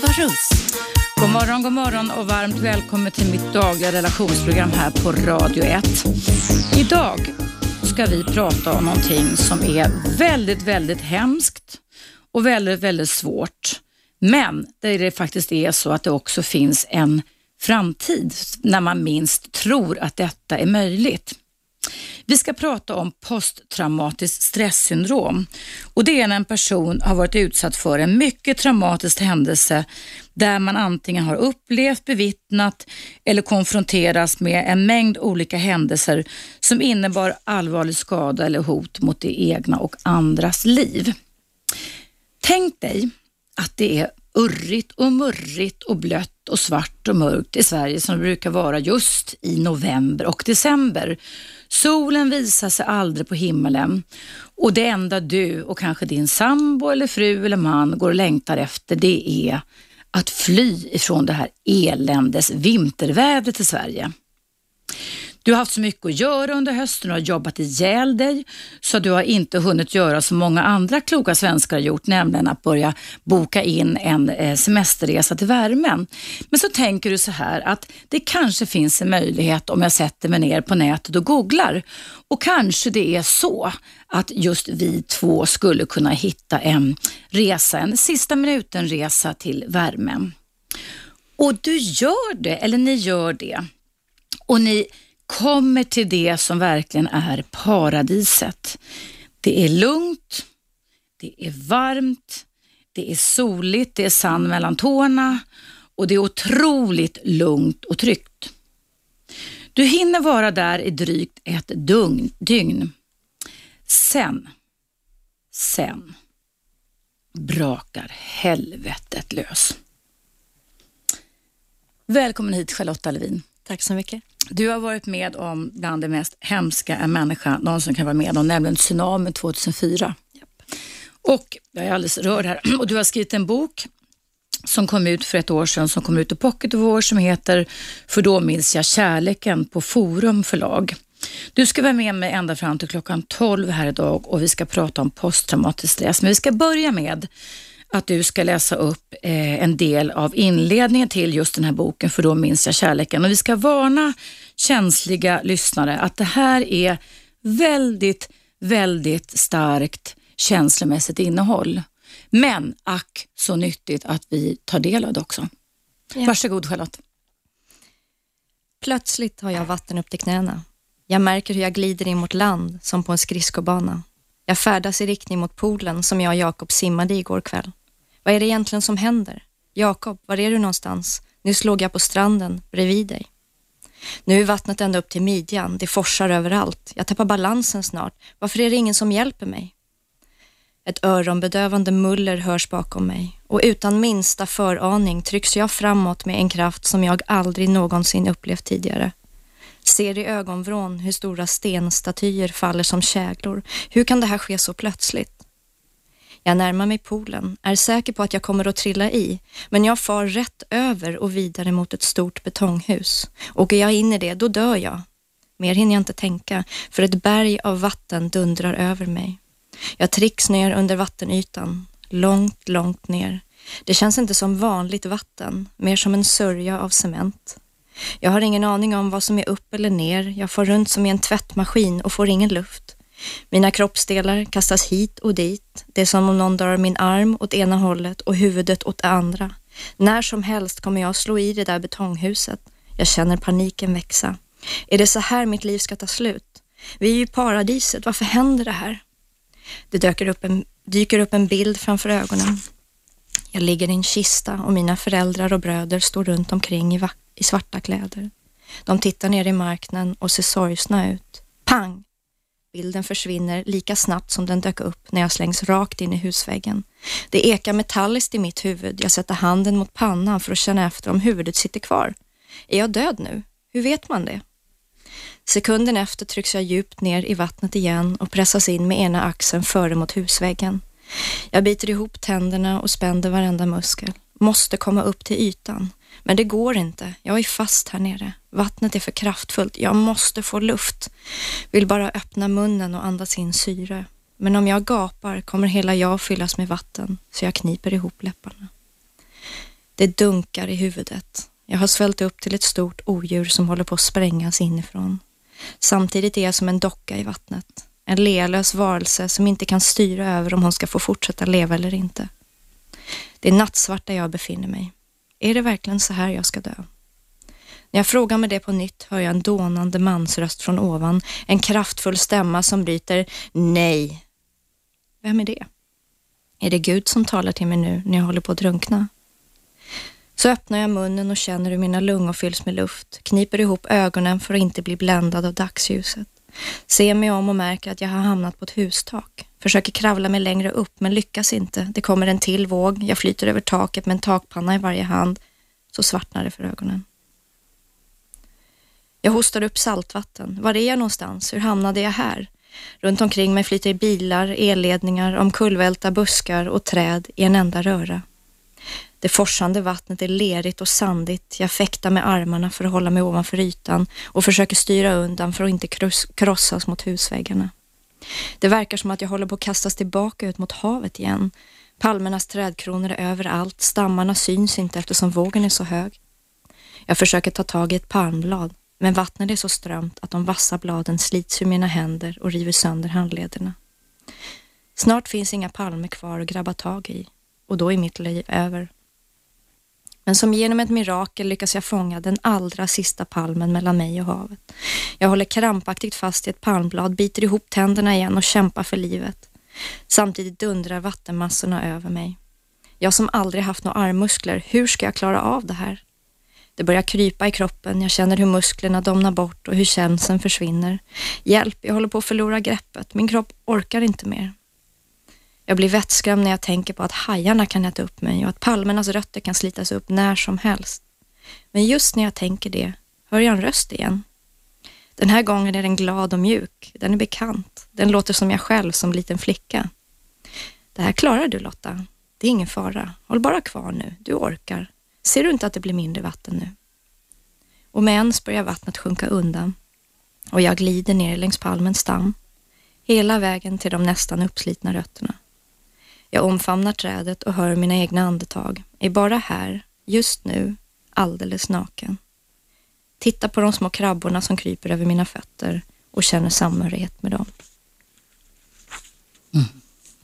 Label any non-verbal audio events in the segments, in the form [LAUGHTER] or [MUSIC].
Eva Russ. God morgon, god morgon och varmt välkommen till mitt dagliga relationsprogram här på Radio 1. Idag ska vi prata om någonting som är väldigt, väldigt hemskt och väldigt, väldigt svårt. Men där det faktiskt är så att det också finns en framtid när man minst tror att detta är möjligt. Vi ska prata om posttraumatiskt stresssyndrom och det är när en person har varit utsatt för en mycket traumatisk händelse där man antingen har upplevt, bevittnat eller konfronteras med en mängd olika händelser som innebar allvarlig skada eller hot mot det egna och andras liv. Tänk dig att det är urrigt och murrigt och blött och svart och mörkt i Sverige som det brukar vara just i november och december. Solen visar sig aldrig på himmelen och det enda du och kanske din sambo eller fru eller man går och längtar efter det är att fly ifrån det här eländes vintervädret i Sverige. Du har haft så mycket att göra under hösten och har jobbat ihjäl dig så du har inte hunnit göra som många andra kloka svenskar har gjort, nämligen att börja boka in en eh, semesterresa till värmen. Men så tänker du så här att det kanske finns en möjlighet om jag sätter mig ner på nätet och googlar och kanske det är så att just vi två skulle kunna hitta en resa, en sista minuten-resa till värmen. Och du gör det, eller ni gör det. Och ni kommer till det som verkligen är paradiset. Det är lugnt, det är varmt, det är soligt, det är sand mellan tårna och det är otroligt lugnt och tryggt. Du hinner vara där i drygt ett dygn. Sen, sen brakar helvetet lös. Välkommen hit Charlotta Levin. Tack så mycket. Du har varit med om bland det mest hemska en människa någonsin kan vara med om, nämligen tsunamin 2004. Yep. Och jag är alldeles rörd här. Och du har skrivit en bok som kom ut för ett år sedan, som kom ut i Pocket of War, som heter För då minns jag kärleken på Forum förlag. Du ska vara med mig ända fram till klockan 12 här idag och vi ska prata om posttraumatisk stress. Men vi ska börja med att du ska läsa upp eh, en del av inledningen till just den här boken, för då minns jag kärleken. Och vi ska varna känsliga lyssnare att det här är väldigt, väldigt starkt känslomässigt innehåll. Men ack så nyttigt att vi tar del av det också. Ja. Varsågod Charlotte. Plötsligt har jag vatten upp till knäna. Jag märker hur jag glider in mot land som på en skridskobana. Jag färdas i riktning mot poolen som jag och Jakob simmade i igår kväll. Vad är det egentligen som händer? Jakob, var är du någonstans? Nyss låg jag på stranden bredvid dig. Nu är vattnet ända upp till midjan. Det forsar överallt. Jag tappar balansen snart. Varför är det ingen som hjälper mig? Ett öronbedövande muller hörs bakom mig och utan minsta föraning trycks jag framåt med en kraft som jag aldrig någonsin upplevt tidigare. Ser i ögonvrån hur stora stenstatyer faller som käglor. Hur kan det här ske så plötsligt? Jag närmar mig poolen, är säker på att jag kommer att trilla i, men jag far rätt över och vidare mot ett stort betonghus. Åker jag in i det, då dör jag. Mer hinner jag inte tänka, för ett berg av vatten dundrar över mig. Jag tricks ner under vattenytan, långt, långt ner. Det känns inte som vanligt vatten, mer som en sörja av cement. Jag har ingen aning om vad som är upp eller ner. Jag far runt som i en tvättmaskin och får ingen luft. Mina kroppsdelar kastas hit och dit. Det är som om någon drar min arm åt ena hållet och huvudet åt det andra. När som helst kommer jag slå i det där betonghuset. Jag känner paniken växa. Är det så här mitt liv ska ta slut? Vi är ju i paradiset, varför händer det här? Det dyker upp en, dyker upp en bild framför ögonen. Jag ligger i en kista och mina föräldrar och bröder står runt omkring i, i svarta kläder. De tittar ner i marknaden och ser sorgsna ut. Pang! Bilden försvinner lika snabbt som den dök upp när jag slängs rakt in i husväggen. Det ekar metalliskt i mitt huvud. Jag sätter handen mot pannan för att känna efter om huvudet sitter kvar. Är jag död nu? Hur vet man det? Sekunden efter trycks jag djupt ner i vattnet igen och pressas in med ena axeln före mot husväggen. Jag biter ihop tänderna och spänner varenda muskel. Måste komma upp till ytan. Men det går inte. Jag är fast här nere. Vattnet är för kraftfullt. Jag måste få luft. Vill bara öppna munnen och andas in syre. Men om jag gapar kommer hela jag fyllas med vatten så jag kniper ihop läpparna. Det dunkar i huvudet. Jag har svällt upp till ett stort odjur som håller på att sprängas inifrån. Samtidigt är jag som en docka i vattnet. En lealös varelse som inte kan styra över om hon ska få fortsätta leva eller inte. Det är nattsvart där jag befinner mig. Är det verkligen så här jag ska dö? När jag frågar mig det på nytt hör jag en dånande mansröst från ovan, en kraftfull stämma som bryter nej. Vem är det? Är det Gud som talar till mig nu när jag håller på att drunkna? Så öppnar jag munnen och känner hur mina lungor fylls med luft, kniper ihop ögonen för att inte bli bländad av dagsljuset. Ser mig om och märker att jag har hamnat på ett hustak. Försöker kravla mig längre upp men lyckas inte. Det kommer en till våg. Jag flyter över taket med en takpanna i varje hand. Så svartnar det för ögonen. Jag hostar upp saltvatten. Var är jag någonstans? Hur hamnade jag här? Runt omkring mig flyter bilar, elledningar, omkullvälta buskar och träd i en enda röra. Det forsande vattnet är lerigt och sandigt. Jag fäktar med armarna för att hålla mig ovanför ytan och försöker styra undan för att inte krossas mot husväggarna. Det verkar som att jag håller på att kastas tillbaka ut mot havet igen. Palmernas trädkronor är överallt, stammarna syns inte eftersom vågen är så hög. Jag försöker ta tag i ett palmblad, men vattnet är så strömt att de vassa bladen slits ur mina händer och river sönder handlederna. Snart finns inga palmer kvar att grabba tag i och då är mitt liv över. Men som genom ett mirakel lyckas jag fånga den allra sista palmen mellan mig och havet. Jag håller krampaktigt fast i ett palmblad, biter ihop tänderna igen och kämpar för livet. Samtidigt dundrar vattenmassorna över mig. Jag som aldrig haft några armmuskler, hur ska jag klara av det här? Det börjar krypa i kroppen, jag känner hur musklerna domnar bort och hur känseln försvinner. Hjälp, jag håller på att förlora greppet, min kropp orkar inte mer. Jag blir vettskrämd när jag tänker på att hajarna kan äta upp mig och att palmernas rötter kan slitas upp när som helst. Men just när jag tänker det hör jag en röst igen. Den här gången är den glad och mjuk. Den är bekant. Den låter som jag själv som liten flicka. Det här klarar du Lotta. Det är ingen fara. Håll bara kvar nu. Du orkar. Ser du inte att det blir mindre vatten nu? Och med ens börjar vattnet sjunka undan och jag glider ner längs palmens stam hela vägen till de nästan uppslitna rötterna. Jag omfamnar trädet och hör mina egna andetag. Är bara här, just nu, alldeles naken. Tittar på de små krabborna som kryper över mina fötter och känner samhörighet med dem.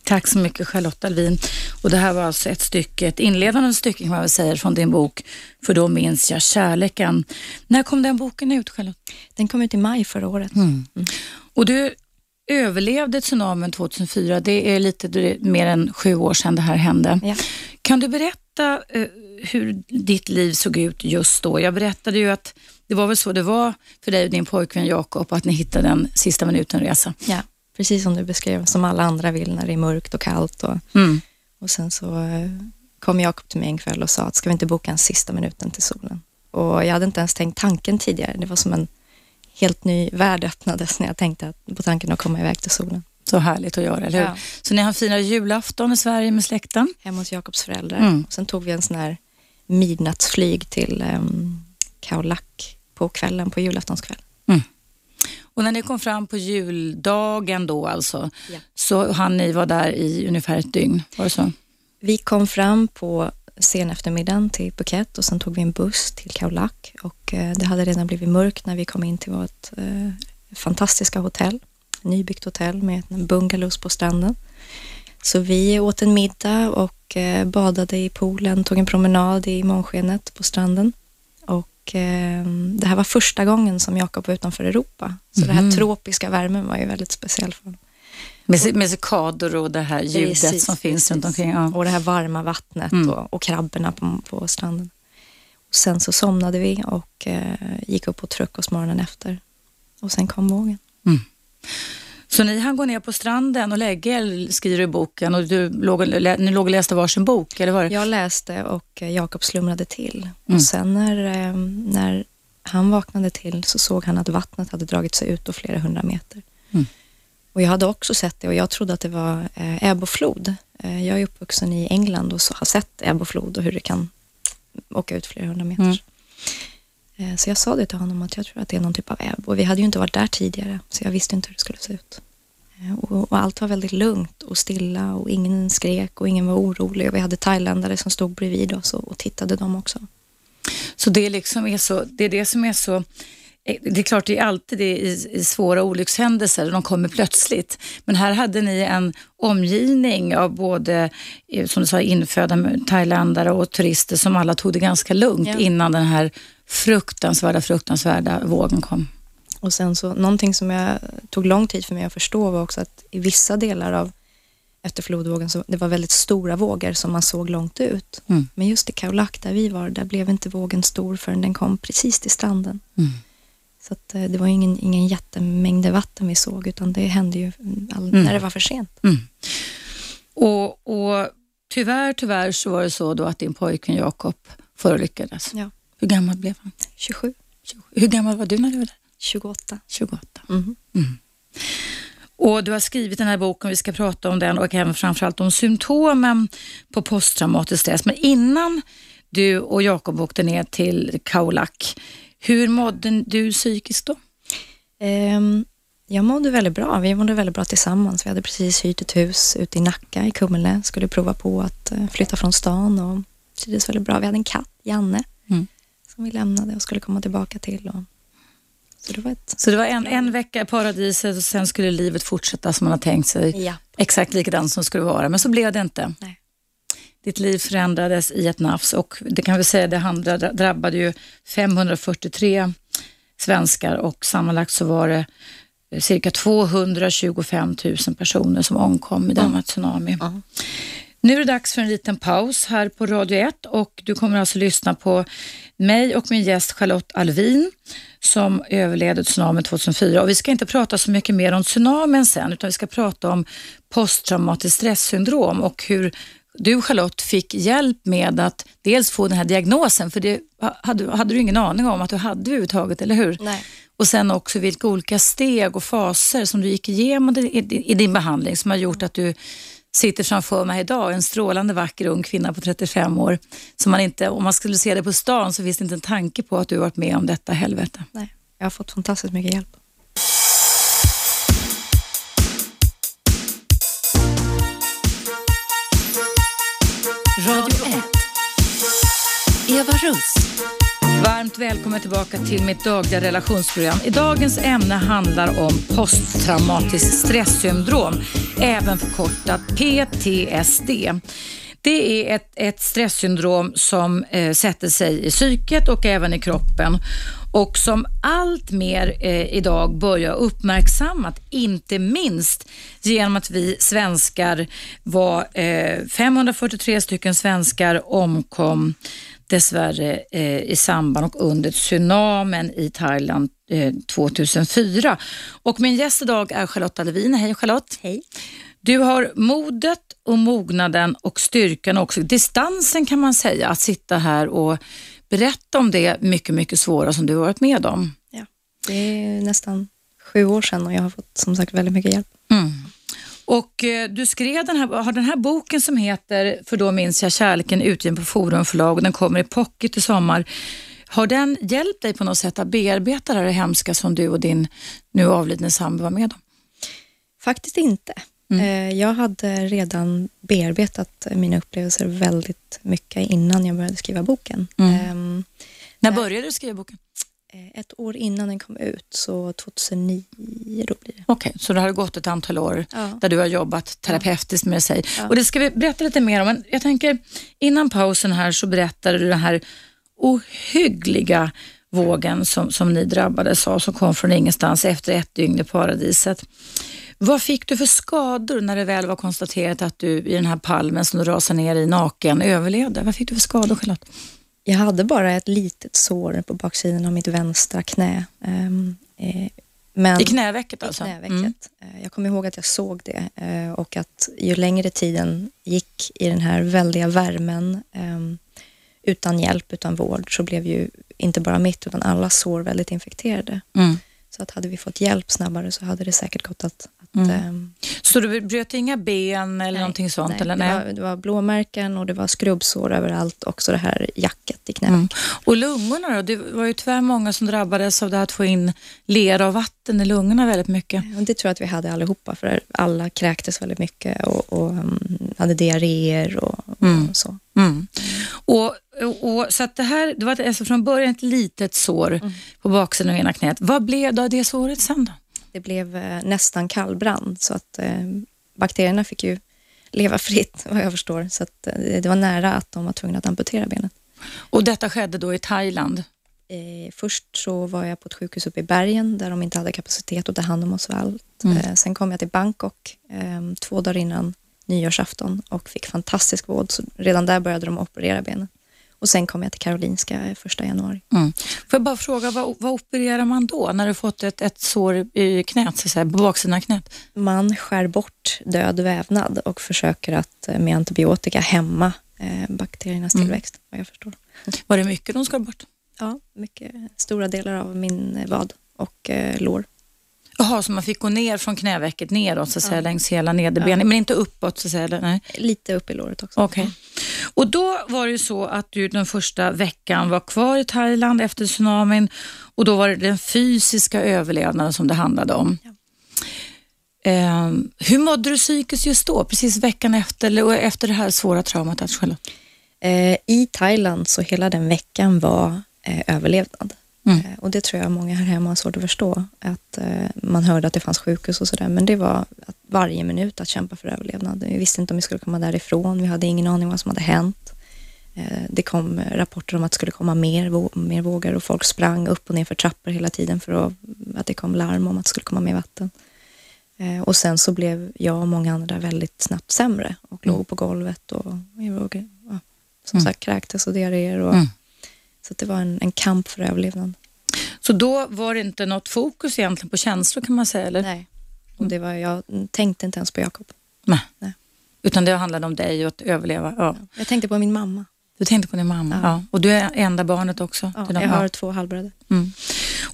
Tack så mycket Charlotte Alvin. Och det här var alltså ett stycke, ett inledande stycke kan man väl säga från din bok För då minns jag kärleken. När kom den boken ut Charlotte? Den kom ut i maj förra året. Mm. Mm. Och du överlevde tsunamin 2004. Det är lite mer än sju år sedan det här hände. Ja. Kan du berätta uh, hur ditt liv såg ut just då? Jag berättade ju att det var väl så det var för dig och din pojkvän Jakob, att ni hittade en sista minuten-resa. Ja, precis som du beskrev, som alla andra vill när det är mörkt och kallt. Och, mm. och sen så uh, kom Jakob till mig en kväll och sa att ska vi inte boka en sista minuten till solen? Och jag hade inte ens tänkt tanken tidigare. Det var som en helt ny värld öppnades när jag tänkte på tanken att komma iväg till solen. Så härligt att göra, eller hur? Ja. Så ni har firat julafton i Sverige med släkten? Hemma hos Jakobs föräldrar. Mm. Och sen tog vi en sån här midnattsflyg till um, Kaolack på kvällen, på julaftonskväll. Mm. Och när ni kom fram på juldagen då alltså, ja. så hann ni vara där i ungefär ett dygn, var det så? Vi kom fram på sen eftermiddagen till Phuket och sen tog vi en buss till Kaolack och eh, det hade redan blivit mörkt när vi kom in till vårt eh, fantastiska hotell, nybyggt hotell med bungalows på stranden. Så vi åt en middag och eh, badade i poolen, tog en promenad i månskenet på stranden. Och eh, det här var första gången som Jakob var utanför Europa. Så mm. den här mhm. tropiska värmen var ju väldigt speciell för honom. Med, med cikader och det här ljudet precis, som finns precis. runt omkring. Ja. Och det här varma vattnet mm. och, och krabborna på, på stranden. Och sen så somnade vi och eh, gick upp på frukost morgonen efter. Och sen kom vågen. Mm. Så ni hann gå ner på stranden och lägga er, skriver i boken, och du låg, ni låg och läste varsin bok, eller var det? Jag läste och eh, Jakob slumrade till. Mm. Och sen när, eh, när han vaknade till så såg han att vattnet hade dragit sig ut och flera hundra meter. Mm. Och jag hade också sett det och jag trodde att det var eh, ebb och flod. Eh, jag är uppvuxen i England och så har sett ebb och flod och hur det kan åka ut flera hundra meter. Mm. Eh, så jag sa det till honom att jag tror att det är någon typ av ebb och vi hade ju inte varit där tidigare så jag visste inte hur det skulle se ut. Eh, och, och, allt var väldigt lugnt och stilla och ingen skrek och ingen var orolig. Och vi hade thailändare som stod bredvid oss och, och tittade dem också. Så det, liksom är så, det är det som är så det är klart, det är alltid det i, i svåra olyckshändelser, de kommer plötsligt. Men här hade ni en omgivning av både, eh, som du sa, infödda thailändare och turister som alla tog det ganska lugnt ja. innan den här fruktansvärda, fruktansvärda vågen kom. Och sen så, någonting som jag tog lång tid för mig att förstå var också att i vissa delar av efter flodvågen så det var väldigt stora vågor som man såg långt ut. Mm. Men just i Kaulak där vi var, där blev inte vågen stor förrän den kom precis till stranden. Mm. Så att, eh, det var ingen, ingen jättemängd vatten vi såg utan det hände ju all, mm. när det var för sent. Mm. Och, och tyvärr, tyvärr så var det så då att din pojkvän Jakob förolyckades. Ja. Hur gammal blev han? 27. 27. Hur gammal var du när du var där? 28. 28. Mm. Mm. Och Du har skrivit den här boken, vi ska prata om den och även framförallt om symptomen på posttraumatisk stress. Men innan du och Jakob åkte ner till Kaulak, hur mådde du psykiskt då? Um, jag mådde väldigt bra. Vi mådde väldigt bra tillsammans. Vi hade precis hyrt ett hus ute i Nacka i Kumle. Skulle prova på att eh, flytta från stan och trivdes väldigt bra. Vi hade en katt, Janne, mm. som vi lämnade och skulle komma tillbaka till. Och så det var, ett, så det var en, en vecka i paradiset och sen skulle livet fortsätta som man har tänkt sig. Ja. Exakt likadant som skulle vara, men så blev det inte. Nej. Ditt liv förändrades i ett nafs och det kan vi säga, det handlade, drabbade ju 543 svenskar och sammanlagt så var det cirka 225 000 personer som omkom i denna mm. tsunami. Mm. Nu är det dags för en liten paus här på Radio 1 och du kommer alltså lyssna på mig och min gäst Charlotte Alvin som överlevde tsunamin 2004. Och vi ska inte prata så mycket mer om tsunamin sen utan vi ska prata om posttraumatiskt stresssyndrom och hur du Charlotte fick hjälp med att dels få den här diagnosen, för det hade, hade du ingen aning om att du hade överhuvudtaget, eller hur? Nej. Och sen också vilka olika steg och faser som du gick igenom i, din behandling som har gjort att du sitter framför mig idag, en strålande vacker ung kvinna på 35 år. Som man inte, om man skulle se det på stan så finns det inte en tanke på att du har varit med om detta helvete. Nej, jag har fått fantastiskt mycket hjälp. Radio 1. Eva Russ. Varmt välkommen tillbaka till mitt dagliga relationsprogram. I dagens ämne handlar om posttraumatiskt stresssyndrom, även förkortat PTSD. Det är ett, ett stresssyndrom som eh, sätter sig i psyket och även i kroppen och som allt mer eh, idag börjar uppmärksammat, inte minst genom att vi svenskar var eh, 543 stycken svenskar omkom dessvärre eh, i samband och under tsunamin i Thailand eh, 2004. Och min gäst idag är Charlotta Levin. Hej Charlotte! Hej! Du har modet och mognaden och styrkan också, distansen kan man säga, att sitta här och berätta om det mycket, mycket svåra som du har varit med om. Ja, det är nästan sju år sedan och jag har fått som sagt väldigt mycket hjälp. Mm. Och eh, du skrev den här, har den här boken som heter För då minns jag kärleken utgiven på Forum förlag och den kommer i pocket i sommar. Har den hjälpt dig på något sätt att bearbeta det hemska som du och din nu avlidne sambo var med om? Faktiskt inte. Mm. Eh, jag hade redan bearbetat mina upplevelser väldigt mycket innan jag började skriva boken. Mm. Um, När började du skriva boken? Eh, ett år innan den kom ut, så 2009 då blir det. Okej, okay, så det har gått ett antal år ja. där du har jobbat terapeutiskt med sig. Ja. Och det ska vi berätta lite mer om, men jag tänker innan pausen här så berättade du den här ohyggliga vågen som, som ni drabbades av, som kom från ingenstans efter ett dygn i paradiset. Vad fick du för skador när det väl var konstaterat att du i den här palmen som du rasade ner i naken överlevde? Vad fick du för skador Charlotte? Jag hade bara ett litet sår på baksidan av mitt vänstra knä. Ehm, eh, men, I knävecket alltså? I knävecket. Mm. Eh, jag kommer ihåg att jag såg det eh, och att ju längre tiden gick i den här väldiga värmen ehm, utan hjälp, utan vård, så blev ju inte bara mitt utan alla sår väldigt infekterade. Mm. Så att hade vi fått hjälp snabbare så hade det säkert gått att, att mm. Ehm, så du bröt inga ben eller nej, någonting sånt? Nej, eller? nej? Det, var, det var blåmärken och det var skrubbsår överallt. Också det här jacket i knät. Mm. Och lungorna då? Det var ju tyvärr många som drabbades av det här att få in lera och vatten i lungorna väldigt mycket. Och det tror jag att vi hade allihopa, för alla kräktes väldigt mycket och, och um, hade diarréer och, mm. och så. Mm. Och, och, så att det här, det var alltså från början ett litet sår mm. på baksidan av ena knät. Vad blev av det såret sen då? Det blev eh, nästan kallbrand så att eh, bakterierna fick ju leva [LAUGHS] fritt vad jag förstår. Så att, eh, det var nära att de var tvungna att amputera benet. Och detta skedde då i Thailand? Eh, först så var jag på ett sjukhus uppe i bergen där de inte hade kapacitet att ta hand om oss väl. Mm. Eh, sen kom jag till Bangkok eh, två dagar innan nyårsafton och fick fantastisk vård. Så redan där började de operera benet. Och sen kom jag till Karolinska första januari. Mm. Får jag bara fråga, vad, vad, opererar man då när du fått ett, ett sår i knät, så säga, på baksidan av knät? Man skär bort död vävnad och försöker att eh, med antibiotika hämma eh, bakteriernas mm. tillväxt, vad jag förstår. Var det mycket de skar bort? Ja, mycket. Stora delar av min vad och eh, lår. Jaha, så man fick gå ner från knävecket neråt så att säga, längs hela nederbenet, ja. men inte uppåt så att säga? Nej. Lite upp i låret också. Okay. Och då var det så att du den första veckan var kvar i Thailand efter tsunamin och då var det den fysiska överlevnaden som det handlade om. Ja. Eh, hur mådde du psykiskt just då, precis veckan efter, eller efter det här svåra traumat? Eh, I Thailand så hela den veckan var eh, överlevnad. Mm. Eh, och det tror jag många här hemma har svårt att förstå. Att eh, man hörde att det fanns sjukhus och sådär, men det var att varje minut att kämpa för överlevnad. Vi visste inte om vi skulle komma därifrån, vi hade ingen aning vad som hade hänt. Eh, det kom rapporter om att det skulle komma mer, mer vågor och folk sprang upp och ner för trappor hela tiden för att, att det kom larm om att det skulle komma mer vatten. Och sen så blev jag och många andra väldigt snabbt sämre och mm. låg på golvet och ja, som mm. sagt kräktes och diarréer. Och, mm. Så det var en, en kamp för överlevnad. Så då var det inte något fokus egentligen på känslor kan man säga? Eller? Nej, och det var, jag tänkte inte ens på Jakob. Nej. Nej. Utan det handlade om dig och att överleva? Ja. Jag tänkte på min mamma. Du tänkte på din mamma? Ja. ja. Och du är enda barnet också? Ja, jag har två halvbröder. Mm.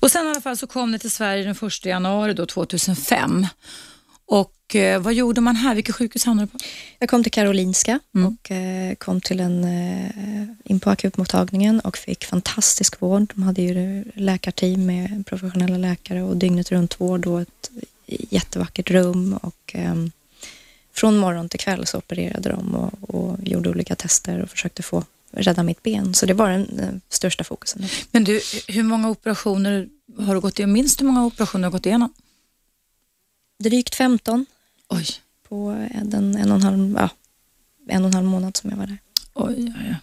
Och sen i alla fall så kom ni till Sverige den 1 januari då, 2005. Och eh, vad gjorde man här? Vilket sjukhus hamnade du på? Jag kom till Karolinska mm. och eh, kom till en, eh, in på akutmottagningen och fick fantastisk vård. De hade ju läkarteam med professionella läkare och dygnet runt vård och ett jättevackert rum och ehm, från morgon till kväll så opererade de och, och, gjorde olika tester och försökte få rädda mitt ben. Så det var den, den största fokusen. Men du, hur många operationer har du gått igenom? Minns du hur många operationer du har gått igenom? Drygt 15 Oj. på den en och, en halv, ja, en och en halv månad som jag var där. Oj, ja, ja.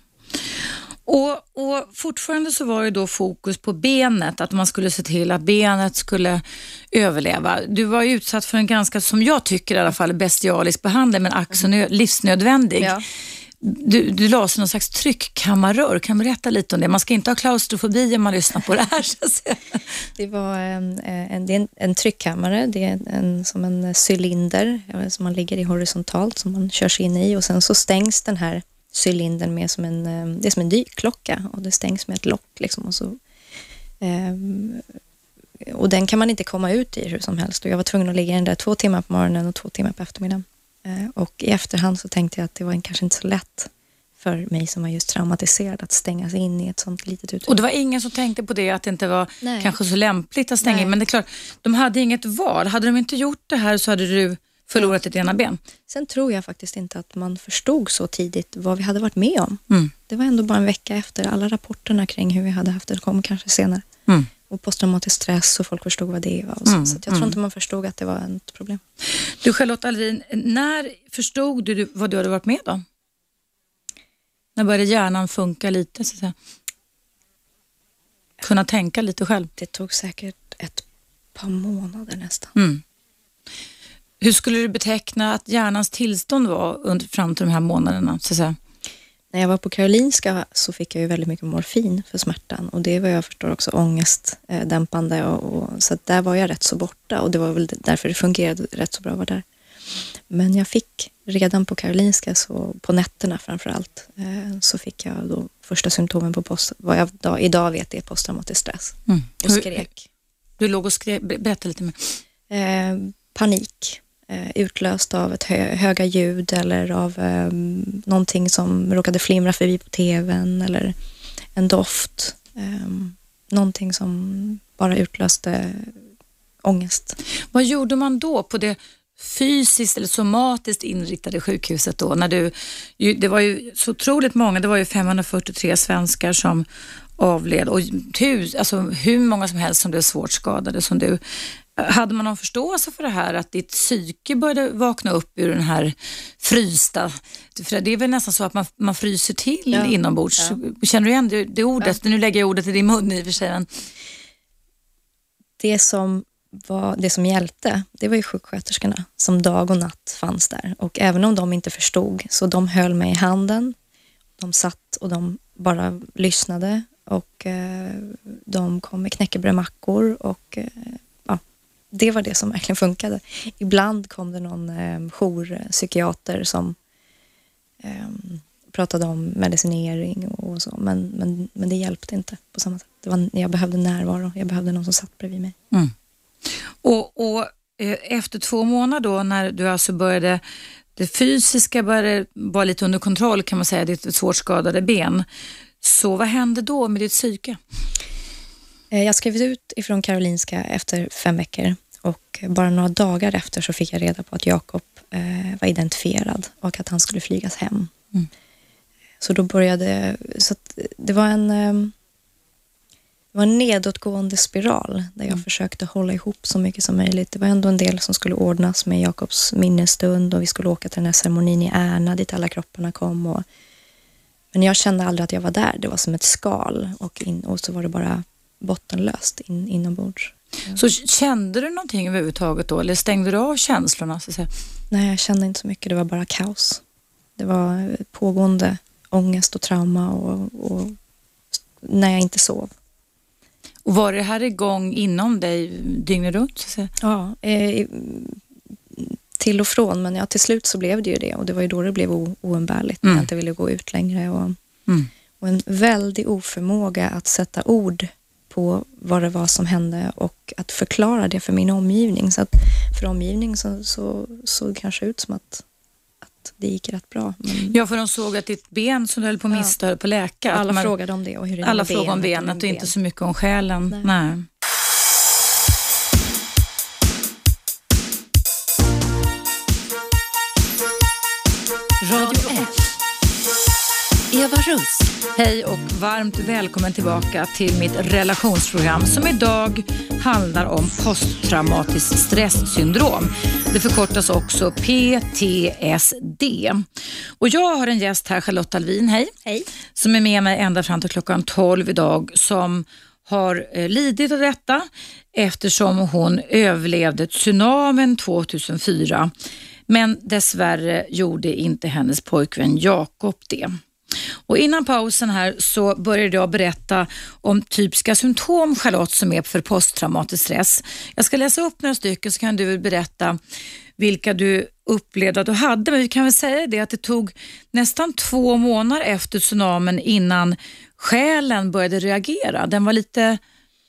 Och, och fortfarande så var det då fokus på benet, att man skulle se till att benet skulle överleva. Du var utsatt för en ganska, som jag tycker i alla fall, bestialisk behandling, men ack livsnödvändig. Ja du, du lades i någon slags tryckkammarrör. Kan du berätta lite om det? Man ska inte ha klaustrofobi om man lyssnar på det här. [LAUGHS] det var en, eh, en, det är en, en tryckkammare. Det är en, som en cylinder eh, som man ligger i horisontalt som man körs in i och sen så stängs den här cylindern med som en, det är som en dykklocka och det stängs med ett lock. Liksom, och, så, ehm, och den kan man inte komma ut i hur som helst och jag var tvungen att ligga i den där två timmar på morgonen och två timmar på eftermiddagen. Eh, och i efterhand så tänkte jag att det var kanske inte så lätt för mig som var just traumatiserad att stängas in i ett sånt litet utrymme. Och det var ingen som tänkte på det, att det inte var Nej. kanske så lämpligt att stänga Nej. in. Men det är klart, de hade inget val. Hade de inte gjort det här så hade du förlorat ditt ena ben. Sen tror jag faktiskt inte att man förstod så tidigt vad vi hade varit med om. Mm. Det var ändå bara en vecka efter. Alla rapporterna kring hur vi hade haft det kom kanske senare. Mm och posttraumatisk stress och folk förstod vad det var. Så. Mm, så jag tror mm. inte man förstod att det var ett problem. Du Charlotte Alvin, när förstod du vad du hade varit med om? När började hjärnan funka lite? Så att säga? Kunna tänka lite själv? Det tog säkert ett par månader nästan. Mm. Hur skulle du beteckna att hjärnans tillstånd var under, fram till de här månaderna? Så att säga? När jag var på Karolinska så fick jag ju väldigt mycket morfin för smärtan och det vad jag förstår också ångestdämpande och, och, så där var jag rätt så borta och det var väl därför det fungerade rätt så bra att vara där. Men jag fick redan på Karolinska, så på nätterna framför allt, eh, så fick jag då första symptomen på post, vad jag då, idag vet är posttraumatisk stress mm. och skrek. Du låg och skrek, berätta lite mer. Eh, panik Eh, utlöst av ett hö höga ljud eller av um, någonting som råkade flimra förbi på tvn eller en doft. Um, någonting som bara utlöste ångest. Vad gjorde man då på det fysiskt eller somatiskt inriktade sjukhuset då? När du, det var ju så otroligt många, det var ju 543 svenskar som avled och hur, alltså, hur många som helst som blev svårt skadade som du. Hade man någon förståelse för det här att ditt psyke började vakna upp ur den här frysta, för det är väl nästan så att man, man fryser till ja. inombords. Ja. Känner du igen det, det ordet? Ja. Nu lägger jag ordet i din mun i och för sig. Men... Det som var, det som hjälpte, det var ju sjuksköterskorna som dag och natt fanns där. Och även om de inte förstod, så de höll mig i handen. De satt och de bara lyssnade och eh, de kom med knäckebrödmackor och eh, det var det som verkligen funkade. Ibland kom det någon eh, jourpsykiater som eh, pratade om medicinering och så, men, men, men det hjälpte inte på samma sätt. Det var, jag behövde närvaro, jag behövde någon som satt bredvid mig. Mm. Och, och eh, efter två månader då när du alltså började det fysiska började vara lite under kontroll kan man säga, ditt svårt skadade ben. Så vad hände då med ditt psyke? Eh, jag skrev ut ifrån Karolinska efter fem veckor och bara några dagar efter så fick jag reda på att Jakob eh, var identifierad och att han skulle flygas hem. Mm. Så då började, så det var en det var en nedåtgående spiral där jag mm. försökte hålla ihop så mycket som möjligt. Det var ändå en del som skulle ordnas med Jakobs minnesstund och vi skulle åka till den här ceremonin i Ärna dit alla kropparna kom. Och, men jag kände aldrig att jag var där. Det var som ett skal och, in, och så var det bara bottenlöst in, inombords. Så kände du någonting överhuvudtaget då eller stängde du av känslorna? Så att säga? Nej, jag kände inte så mycket. Det var bara kaos. Det var pågående ångest och trauma och, och när jag inte sov. Och var det här igång inom dig dygnet runt? Så ja, eh, till och från, men ja, till slut så blev det ju det och det var ju då det blev oumbärligt när mm. jag inte ville gå ut längre. Och, mm. och en väldig oförmåga att sätta ord på vad det var som hände och att förklara det för min omgivning. Så att för omgivningen så, så såg det kanske ut som att det gick rätt bra. Men... Ja, för de såg att ditt ben som du höll på att mista ja. höll på att läka. Alla man... frågade om det och hur det Alla frågade om benet och, och inte så mycket om själen. Nej. Nej. Eva Russ. Hej och varmt välkommen tillbaka till mitt relationsprogram som idag handlar om posttraumatiskt stresssyndrom. Det förkortas också PTSD. Och jag har en gäst här, Charlotte Alvin, hej. Hej. Som är med mig ända fram till klockan 12 idag som har eh, lidit av detta eftersom hon överlevde tsunamin 2004. Men dessvärre gjorde inte hennes pojkvän Jakob det. Och innan pausen här så började jag berätta om typiska symptom Charlotte som är för posttraumatisk stress. Jag ska läsa upp några stycken så kan du berätta vilka du upplevde att du hade. Men vi kan väl säga det att det tog nästan två månader efter tsunamin innan själen började reagera. Den var lite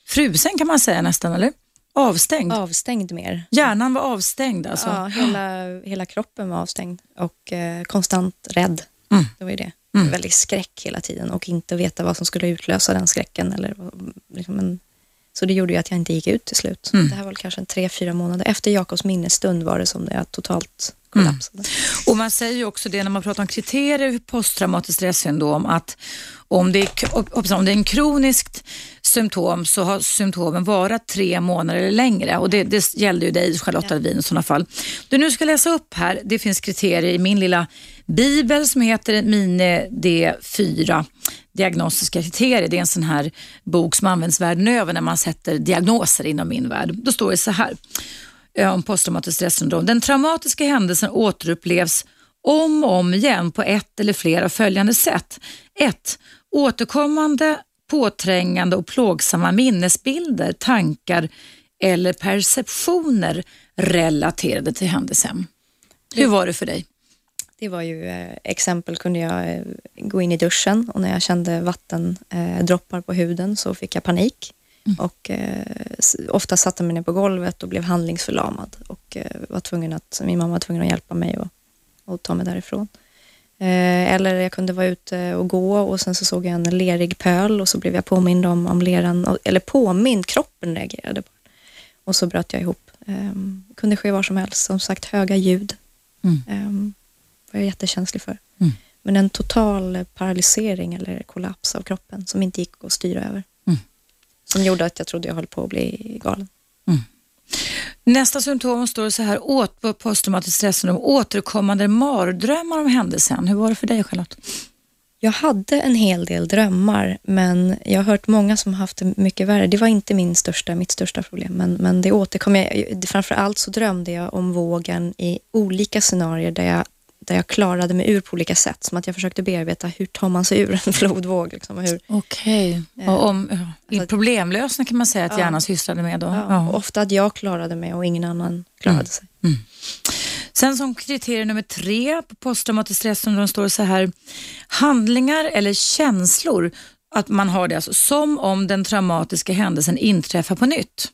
frusen kan man säga nästan, eller? Avstängd? Avstängd mer. Hjärnan var avstängd alltså? Ja, hela, hela kroppen var avstängd och eh, konstant rädd. Mm. Det var ju det. Mm. Väldigt skräck hela tiden och inte veta vad som skulle utlösa den skräcken. Eller, liksom en, så det gjorde ju att jag inte gick ut till slut. Mm. Det här var kanske en tre, fyra månader. Efter Jakobs minnesstund var det som det jag totalt kollapsade. Mm. Och man säger ju också det när man pratar om kriterier för posttraumatiskt stressyndrom att om det, är, om det är en kroniskt symptom så har symptomen varit tre månader eller längre och det, det gällde ju dig Charlotta Alvin i sådana fall. Du nu ska läsa upp här, det finns kriterier i min lilla bibel som heter Mine D4 diagnostiska kriterier. Det är en sån här bok som används världen över när man sätter diagnoser inom min värld. Då står det så här om posttraumatiskt stressyndrom. Den traumatiska händelsen återupplevs om och om igen på ett eller flera följande sätt. 1. Återkommande, påträngande och plågsamma minnesbilder, tankar eller perceptioner relaterade till händelsen. Hur var det för dig? Det var ju eh, exempel kunde jag eh, gå in i duschen och när jag kände vattendroppar eh, på huden så fick jag panik. Mm. Och eh, ofta satte mig ner på golvet och blev handlingsförlamad och eh, var tvungen att, min mamma var tvungen att hjälpa mig och, och ta mig därifrån. Eh, eller jag kunde vara ute och gå och sen så såg jag en lerig pöl och så blev jag påmind om, om leran, eller påmind, kroppen reagerade. På. Och så bröt jag ihop. Eh, kunde ske var som helst, som sagt höga ljud. Mm. Eh, var jag jättekänslig för. Mm. Men en total paralysering eller kollaps av kroppen som inte gick att styra över. Som gjorde att jag trodde jag höll på att bli galen. Mm. Nästa symptom står så här, åt på posttraumatiskt stressyndrom, återkommande mardrömmar om händelsen. Hur var det för dig Charlotte? Jag hade en hel del drömmar, men jag har hört många som haft det mycket värre. Det var inte min största, mitt största problem, men, men det återkom. Jag, framför allt så drömde jag om vågen i olika scenarier där jag där jag klarade mig ur på olika sätt. Som att jag försökte bearbeta hur tar man sig ur en [LAUGHS] flodvåg. Liksom, Okej, okay. eh, och om, ja, problemlösning kan man säga att ja, hjärnan sysslade med då. Ja, ja. ofta att jag klarade mig och ingen annan klarade mm. sig. Mm. Sen som kriterium nummer tre på posttraumatiskt stressyndrom står det så här, handlingar eller känslor, att man har det alltså, som om den traumatiska händelsen inträffar på nytt.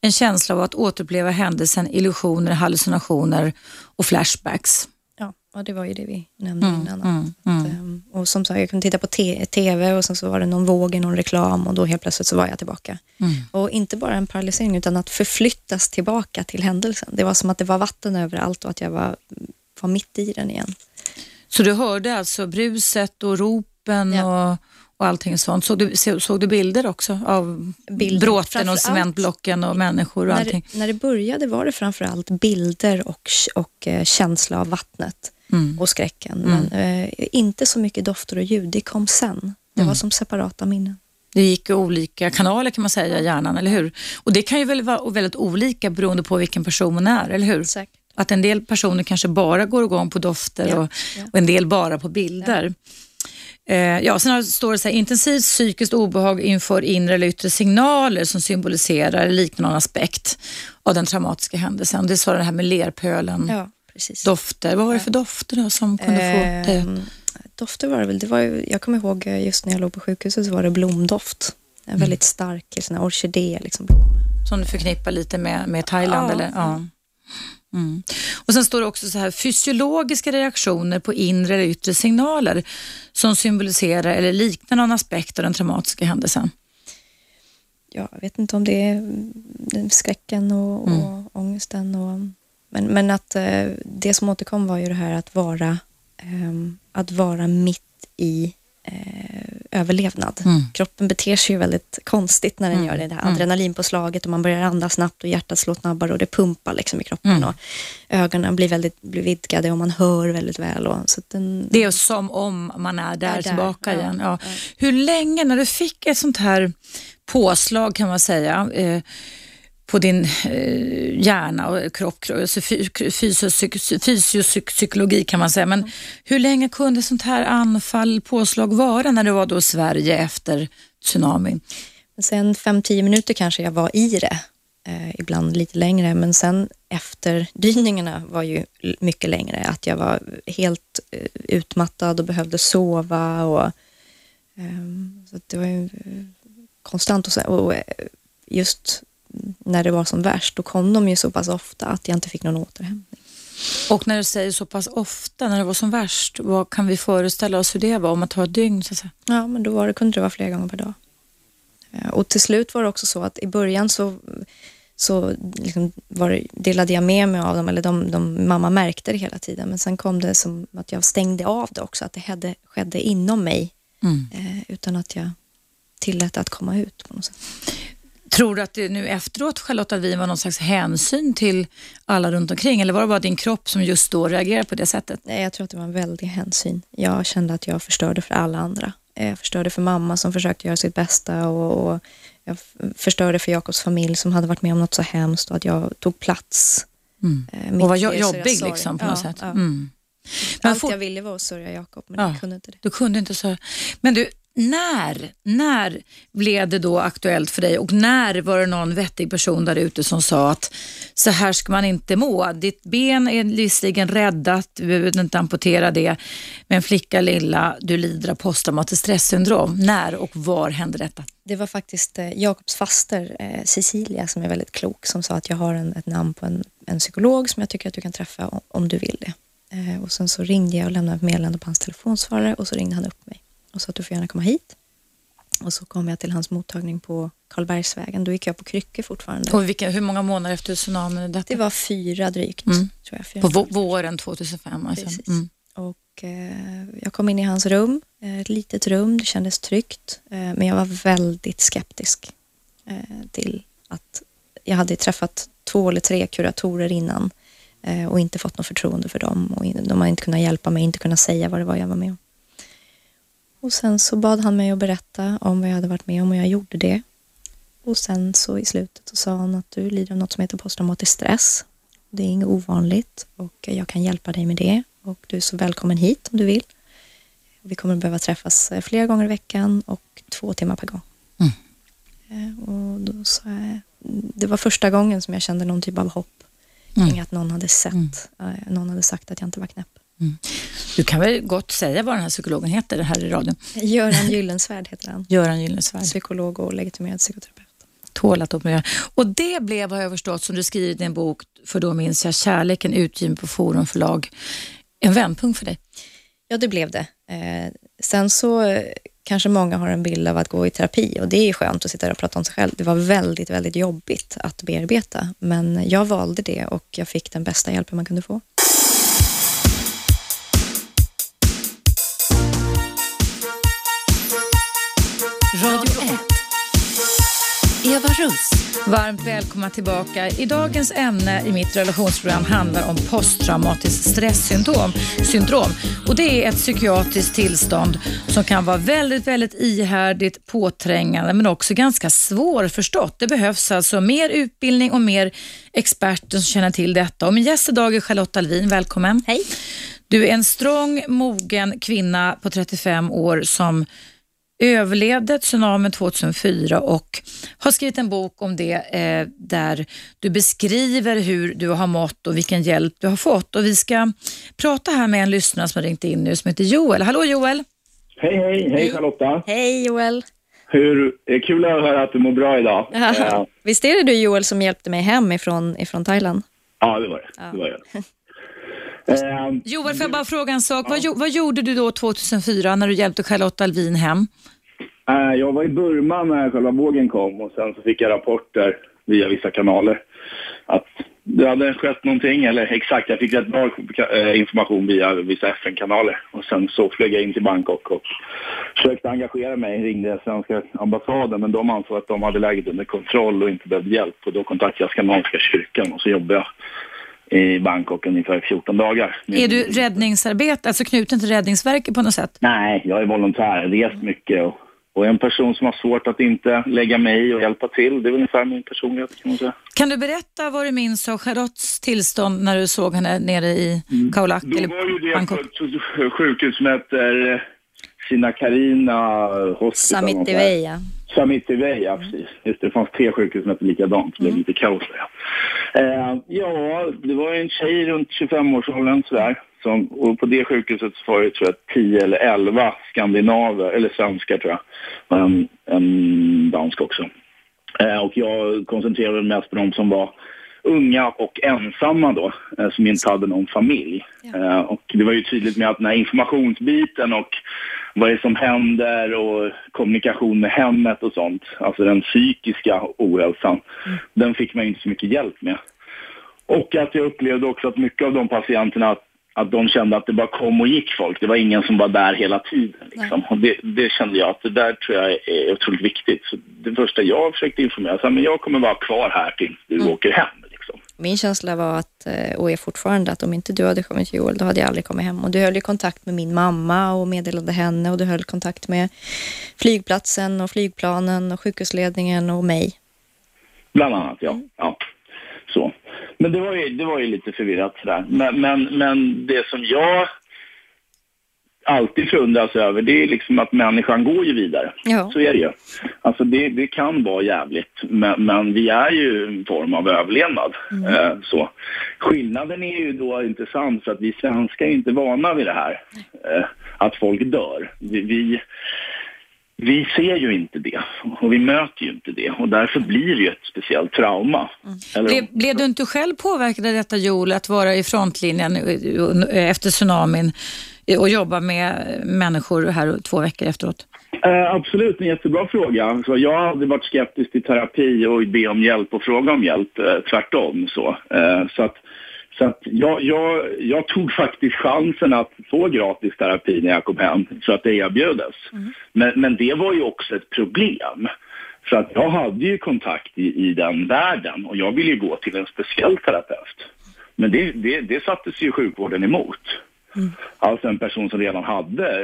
En känsla av att återuppleva händelsen, illusioner, hallucinationer och flashbacks. Ja, det var ju det vi nämnde mm, innan. Mm, mm. Att, um, och som sagt, jag kunde titta på tv och sen så var det någon våg i någon reklam och då helt plötsligt så var jag tillbaka. Mm. Och inte bara en paralysering utan att förflyttas tillbaka till händelsen. Det var som att det var vatten överallt och att jag var, var mitt i den igen. Så du hörde alltså bruset och ropen ja. och och allting sånt. Såg du, såg du bilder också av bilder. bråten och cementblocken och människor och när allting? När det började var det framförallt bilder och, och eh, känsla av vattnet mm. och skräcken. Mm. Men eh, inte så mycket dofter och ljud, det kom sen. Det mm. var som separata minnen. Det gick i olika kanaler kan man säga i hjärnan, eller hur? Och det kan ju väl vara väldigt olika beroende på vilken person man är, eller hur? Säkert. Att en del personer kanske bara går igång på dofter ja, och, ja. och, en del bara på bilder. Ja. Eh, ja, sen står det så här, intensivt psykiskt obehag inför inre eller yttre signaler som symboliserar eller liknar någon aspekt av den traumatiska händelsen. Det sa det här med lerpölen, ja, dofter. Vad var det för dofter då som kunde eh, få dig ehm, Dofter var det väl, det var jag kommer ihåg eh, just när jag låg på sjukhuset så var det blomdoft. En mm. väldigt stark sån här orkidé. Liksom, blom. Som du förknippar lite med, med Thailand? Ja, eller? Ja. Mm. Och Sen står det också så här, fysiologiska reaktioner på inre eller yttre signaler som symboliserar eller liknar någon aspekt av den traumatiska händelsen. Ja, jag vet inte om det är skräcken och, mm. och ångesten. Och, men, men att eh, det som återkom var ju det här att vara, eh, att vara mitt i eh, överlevnad. Mm. Kroppen beter sig ju väldigt konstigt när den mm. gör det, det här mm. adrenalinpåslaget och man börjar andas snabbt och hjärtat slår snabbare och det pumpar liksom i kroppen mm. och ögonen blir väldigt blir vidgade och man hör väldigt väl. Och, så den, det är som om man är där, är tillbaka där. igen. Ja. Ja. Hur länge, när du fick ett sånt här påslag kan man säga, eh, på din eh, hjärna och kropp, alltså fysiopsykologi kan man säga. Men hur länge kunde sånt här anfall, påslag vara när det var då Sverige efter tsunamin? Sen 5-10 minuter kanske jag var i det, eh, ibland lite längre, men sen efter dyningarna var ju mycket längre. Att jag var helt eh, utmattad och behövde sova och eh, så det var ju eh, konstant och, så, och eh, just när det var som värst, då kom de ju så pass ofta att jag inte fick någon återhämtning. Och när du säger så pass ofta, när det var som värst, vad kan vi föreställa oss hur det var om man tar ett dygn? Så att säga? Ja, men då var det, kunde det vara flera gånger per dag. Eh, och till slut var det också så att i början så, så liksom var det, delade jag med mig av dem, eller de, de, mamma märkte det hela tiden, men sen kom det som att jag stängde av det också, att det hade, skedde inom mig, mm. eh, utan att jag tillät att komma ut på något sätt. Tror du att det nu efteråt, Charlotta Wien, var någon slags hänsyn till alla runt omkring eller var det bara din kropp som just då reagerade på det sättet? Nej, jag tror att det var en väldig hänsyn. Jag kände att jag förstörde för alla andra. Jag förstörde för mamma som försökte göra sitt bästa och, och jag förstörde för Jakobs familj som hade varit med om något så hemskt och att jag tog plats. Mm. Eh, och var jobbig liksom på något ja, sätt. Ja. Mm. Allt jag ville var att sörja Jakob, men ja, jag kunde inte det. Du kunde inte sörja. Men du, när, när blev det då aktuellt för dig och när var det någon vettig person där ute som sa att så här ska man inte må. Ditt ben är visserligen räddat, du behöver inte amputera det, men flicka lilla, du lider av posttraumatiskt stresssyndrom. När och var hände detta? Det var faktiskt eh, Jakobs faster eh, Cecilia som är väldigt klok som sa att jag har en, ett namn på en, en psykolog som jag tycker att du kan träffa om, om du vill det. Eh, och sen så ringde jag och lämnade ett meddelande på hans telefonsvarare och så ringde han upp mig och sa att du får gärna komma hit. Och så kom jag till hans mottagning på Karlbergsvägen. Då gick jag på kryckor fortfarande. Och vilka, hur många månader efter tsunamin? Detta? Det var fyra drygt. Mm. Tror jag, fyra på våren 2005 alltså. Precis. Mm. Och, eh, jag kom in i hans rum, eh, ett litet rum, det kändes tryggt. Eh, men jag var väldigt skeptisk eh, till att jag hade träffat två eller tre kuratorer innan eh, och inte fått något förtroende för dem. Och de har inte kunnat hjälpa mig, inte kunnat säga vad det var jag var med om. Och sen så bad han mig att berätta om vad jag hade varit med om och jag gjorde det. Och sen så i slutet så sa han att du lider av något som heter posttraumatisk stress. Det är inget ovanligt och jag kan hjälpa dig med det och du är så välkommen hit om du vill. Vi kommer att behöva träffas eh, flera gånger i veckan och två timmar per gång. Mm. Eh, och då sa jag, det var första gången som jag kände någon typ av hopp mm. kring att någon hade sett, mm. Eh, någon hade sagt att jag inte var knäpp. Mm. Du kan väl gott säga vad den här psykologen heter här i radion? Göran Gyllensvärd heter han. Göran Gyllensvärd. Psykolog och legitimerad psykoterapeut. Tål att operera. Och det blev, har jag förstått, som du skrivit i din bok, för då minns jag kärleken, utgiven på Forum förlag, en vändpunkt för dig. Ja, det blev det. Eh, sen så eh, kanske många har en bild av att gå i terapi och det är skönt att sitta och prata om sig själv. Det var väldigt, väldigt jobbigt att bearbeta, men jag valde det och jag fick den bästa hjälpen man kunde få. Radio 1. Eva Russ. Varmt välkomna tillbaka. I dagens ämne i mitt relationsprogram handlar om posttraumatiskt stresssyndrom. Syndrom. Och det är ett psykiatriskt tillstånd som kan vara väldigt, väldigt ihärdigt, påträngande men också ganska svårförstått. Det behövs alltså mer utbildning och mer experter som känner till detta. Och min gäst idag är Charlotte Alvin. Välkommen. Hej. Du är en strong, mogen kvinna på 35 år som överlevde tsunamin 2004 och har skrivit en bok om det eh, där du beskriver hur du har mått och vilken hjälp du har fått. Och Vi ska prata här med en lyssnare som har ringt in nu som heter Joel. Hallå Joel! Hej, hej, hej Charlotta! Hej Joel! Hur, kul att höra att du mår bra idag. Ja. Visst är det du Joel som hjälpte mig hem ifrån, ifrån Thailand? Ja, det var det. Ja. det, var det. Eh, Joel, får jag bara fråga en sak? Ja. Vad, vad, gjorde du då 2004 när du hjälpte Charlotte Alvin hem? Eh, jag var i Burma när själva vågen kom och sen så fick jag rapporter via vissa kanaler att det hade skett någonting, eller exakt, jag fick rätt bra eh, information via vissa FN-kanaler. Och sen så flög jag in till Bangkok och försökte engagera mig, ringde svenska ambassaden, men de ansåg att de hade läget under kontroll och inte behövde hjälp. Och då kontaktade jag Skandinaviska kyrkan och så jobbade jag i Bangkok ungefär 14 dagar. Är du räddningsarbetare, alltså knuten till Räddningsverket på något sätt? Nej, jag är volontär, rest mycket och, och en person som har svårt att inte lägga mig i och hjälpa till. Det är ungefär min personlighet kan man säga. Kan du berätta vad du minns av Charlottes tillstånd när du såg henne nere i mm. Kaolack? Mm. Då var ju det Bangkok? på ett sjukhus som heter Sina Karina Hospital. Samittiveja. Samittiveja, precis. Just det, det fanns tre sjukhus som hette likadant. Det blev mm. lite kaos där. Eh, ja, det var en tjej runt 25-årsåldern sådär. Som, och på det sjukhuset så var det tror jag 10 eller 11 skandinaver, eller svenskar tror jag. Och en, en dansk också. Eh, och jag koncentrerade mig mest på de som var unga och ensamma då, eh, som inte hade någon familj. Ja. Eh, och det var ju tydligt med att den här informationsbiten och vad det är som händer och kommunikation med hemmet och sånt, alltså den psykiska ohälsan, mm. den fick man inte så mycket hjälp med. Och att jag upplevde också att mycket av de patienterna att de kände att det bara kom och gick folk. Det var ingen som var där hela tiden. Liksom. Och det, det, kände jag att det där tror jag är otroligt viktigt. Så det första jag försökte informera, så här, men jag kommer vara kvar här tills du mm. åker hem. Min känsla var att, eh, och är fortfarande, att om inte du hade kommit till Joel, då hade jag aldrig kommit hem. Och du höll ju kontakt med min mamma och meddelade henne och du höll kontakt med flygplatsen och flygplanen och sjukhusledningen och mig. Bland annat, ja. Mm. ja. Så. Men det var ju, det var ju lite förvirrat sådär. Men, men, men det som jag alltid förundras över det är liksom att människan går ju vidare. Ja. Så är det ju. Alltså det, det kan vara jävligt, men, men vi är ju en form av överlevnad. Eh, så. Skillnaden är ju då intressant för att vi svenskar är inte vana vid det här, eh, att folk dör. Vi, vi, vi ser ju inte det och vi möter ju inte det och därför blir det ju ett speciellt trauma. Eller- Blev, blev du inte själv påverkad av detta Joel, att vara i frontlinjen eh, efter tsunamin och jobba med människor här två veckor efteråt? Eh, absolut, en jättebra fråga. Så jag har aldrig varit skeptisk till terapi och be om hjälp och fråga om hjälp, eh, tvärtom. Så, eh, så att, så att jag, jag, jag tog faktiskt chansen att få gratis terapi när jag kom hem, så att det erbjöds. Men, men det var ju också ett problem. För att jag hade ju kontakt i, i den världen och jag ville ju gå till en speciell terapeut. Men det, det, det sattes ju sjukvården emot. Alltså en person som redan hade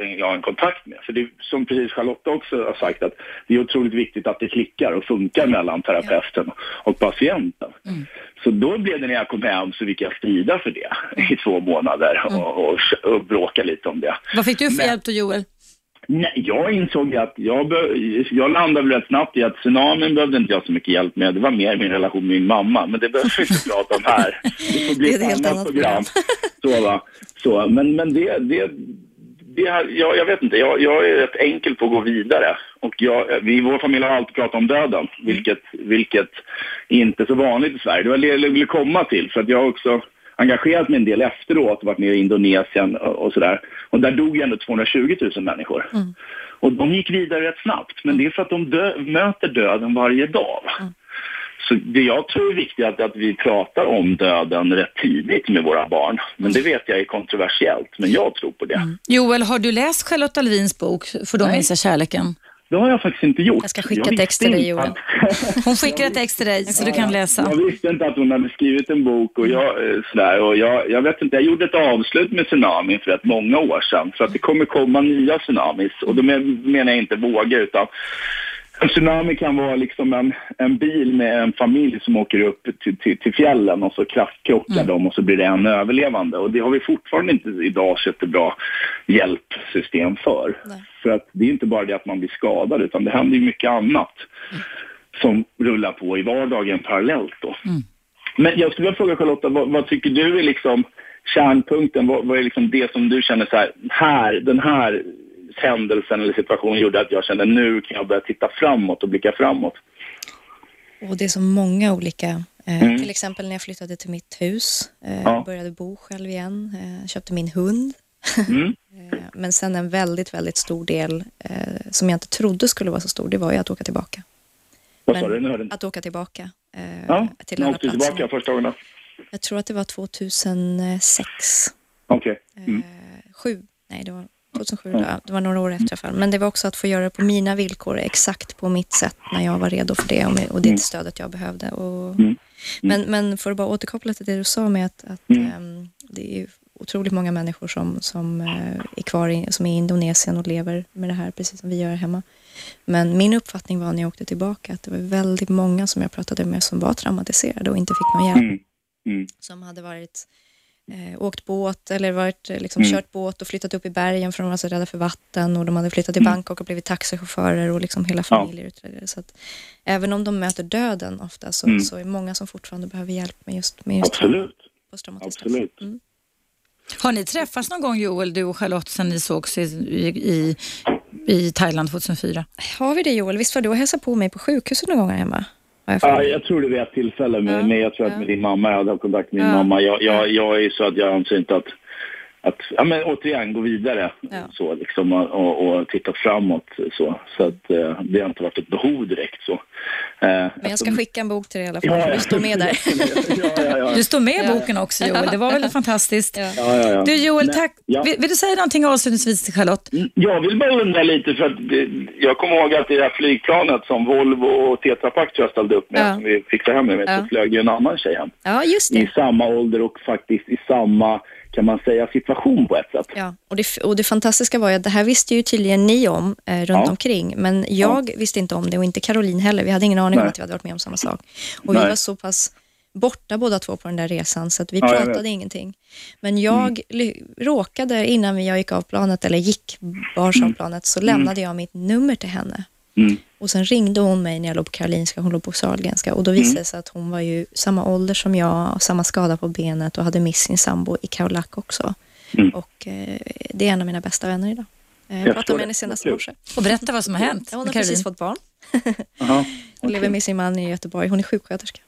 eh, ja, en kontakt med. För det är som precis Charlotta också har sagt att det är otroligt viktigt att det klickar och funkar mellan terapeuten och patienten. Så då blev det när jag kom hem så fick jag strida för det i två månader och, och, och bråka lite om det. Vad fick du för Men- hjälp då Joel? Nej, jag insåg att jag, jag landade väl rätt snabbt i att tsunamin behövde inte jag så mycket hjälp med. Det var mer min relation med min mamma, men det behöver vi inte prata om här. Det får bli Det är ett annat annat program. Så, va? Så, men men det, det, det här, jag, jag vet inte, jag, jag är rätt enkel på att gå vidare. Och jag, vi i vår familj har alltid pratat om döden, vilket, vilket inte är så vanligt i Sverige. Det var det jag ville komma till, för att jag också engagerat mig en del efteråt, varit nere i Indonesien och, och sådär. Och där dog ju ändå 220 000 människor. Och de gick vidare rätt snabbt, men det är för att de dö- möter döden varje dag. va? Så det jag tror är viktigt är att, att vi pratar om döden rätt tidigt med våra barn. Men det vet jag är kontroversiellt, men jag tror på det. Joel, har du läst Charlotta Levins bok För minns jag kärleken? Det har jag faktiskt inte gjort. Jag ska skicka Jag visste till dig, Joel. att- Hon skickar ett ex till dig så du kan läsa. Jag visste inte att hon hade skrivit en bok och jag, eh, sådär, och jag, jag vet inte, jag gjorde ett avslut med tsunamin för rätt många år sedan. För att det kommer komma nya tsunamis och då men- menar jag inte vågor utan en tsunami kan vara liksom en, en bil med en familj som åker upp till, till, till fjällen och så krockkrockar de och så blir det en överlevande. Och det har vi fortfarande inte idag sett ett bra hjälpsystem för. Nej. För att det är inte bara det att man blir skadad utan det händer ju mycket annat som rullar på i vardagen parallellt då. Men jag skulle vilja fråga Charlotta, vad, vad tycker du är liksom kärnpunkten? Vad, vad är liksom det som du känner så här, här, den här händelsen eller situationen gjorde att jag kände nu kan jag börja titta framåt och blicka framåt. Och det är så många olika. Eh, Mm. Till exempel när jag flyttade till mitt hus, eh, Ja. började bo själv igen, eh, köpte min hund. Mm. [LAUGHS] Eh, Men sen en väldigt, väldigt stor del eh, som jag inte trodde skulle vara så stor, det var ju att åka tillbaka. Vad sa du? Nu. Att åka tillbaka eh, Ja, till alla åkte tillbaka första gången? Jag tror att det var 2006. Okej. Mm. Eh, sju, nej det var 2007, ja, det var några år efter i alla fall. Men det var också att få göra det på mina villkor, exakt på mitt sätt när jag var redo för det och, och det Mm. stödet jag behövde. Och, Mm. Men, men för att bara återkoppla till det du sa med att, att Mm. ehm, det är otroligt många människor som, som eh, är kvar i, som är i Indonesien och lever med det här precis som vi gör hemma. Men min uppfattning var när jag åkte tillbaka att det var väldigt många som jag pratade med som var traumatiserade och inte fick någon hjälp Mm. Mm. som hade varit eh, åkt båt eller varit, eh, liksom, Mm. kört båt och flyttat upp i bergen för de var så rädda för vatten och de hade flyttat till Mm. Bangkok och blivit taxichaufförer och liksom hela Ja. familjer utredare. Så att även om de möter döden ofta så, Mm. så är det många som fortfarande behöver hjälp med just, med just Absolut. Absolut. Mm. Har ni träffats någon gång Joel, du och Charlotte, sen ni sågs i, i, i, i Thailand 2004? Har vi det Joel? Visst var du och hälsade på mig på sjukhuset någon gång här hemma? Jag Ja, jag tror det var ett tillfälle, med, Ja, jag tror att med din mamma, jag hade kontakt med din mamma. Jag, ja. jag, jag är så att jag anser inte att, att ja, men återigen, gå vidare Ja. så, liksom, och, och, titta framåt. Så, så att eh, det har inte varit ett behov direkt. Så. Eh, Men jag ska skicka en bok till dig i alla fall, Ja, du står med där. [LAUGHS] ja, ja, ja. Du står med i Ja. boken också Joel, det var väl fantastiskt. Ja. Ja, ja, ja. Du Joel, Nej, tack. ja. Vill, vill du säga någonting avslutningsvis till Charlotte? Mm, Jag vill bara undra lite, för att det, jag kommer ihåg att i det här flygplanet som Volvo och Tetra Pak tror jag ställde upp med, Ja. som vi fick ta hem med, Ja. så flög ju en annan tjej hem. ja, just I det. samma ålder och faktiskt i samma, kan man säga, situation på ett sätt. Ja, och det, och det fantastiska var ju att det här visste ju tydligen ni om eh, runt Ja. omkring, men jag visste inte om det och inte Caroline heller. Vi hade ingen aning om Nej. att vi hade varit med om samma sak. Och Nej. vi var så pass borta båda två på den där resan, så att vi Ja, pratade ingenting. Men jag ly- råkade, innan vi- jag gick av planet, eller gick bars av planet, så lämnade jag mitt nummer till henne. Och sen ringde hon mig när jag låg på Karolinska, hon låg på Sahlgrenska och då Mm. visade det sig att hon var ju samma ålder som jag, och samma skada på benet och hade mist sin sambo i Kaolack också. Mm. Och eh, det är en av mina bästa vänner idag. Eh, Jag pratade med henne senast i morse. Och berätta vad som har hänt Ja, hon har Caroline. precis fått barn. Jaha. [LAUGHS] Hon lever med sin man i Göteborg. Hon är sjuksköterska.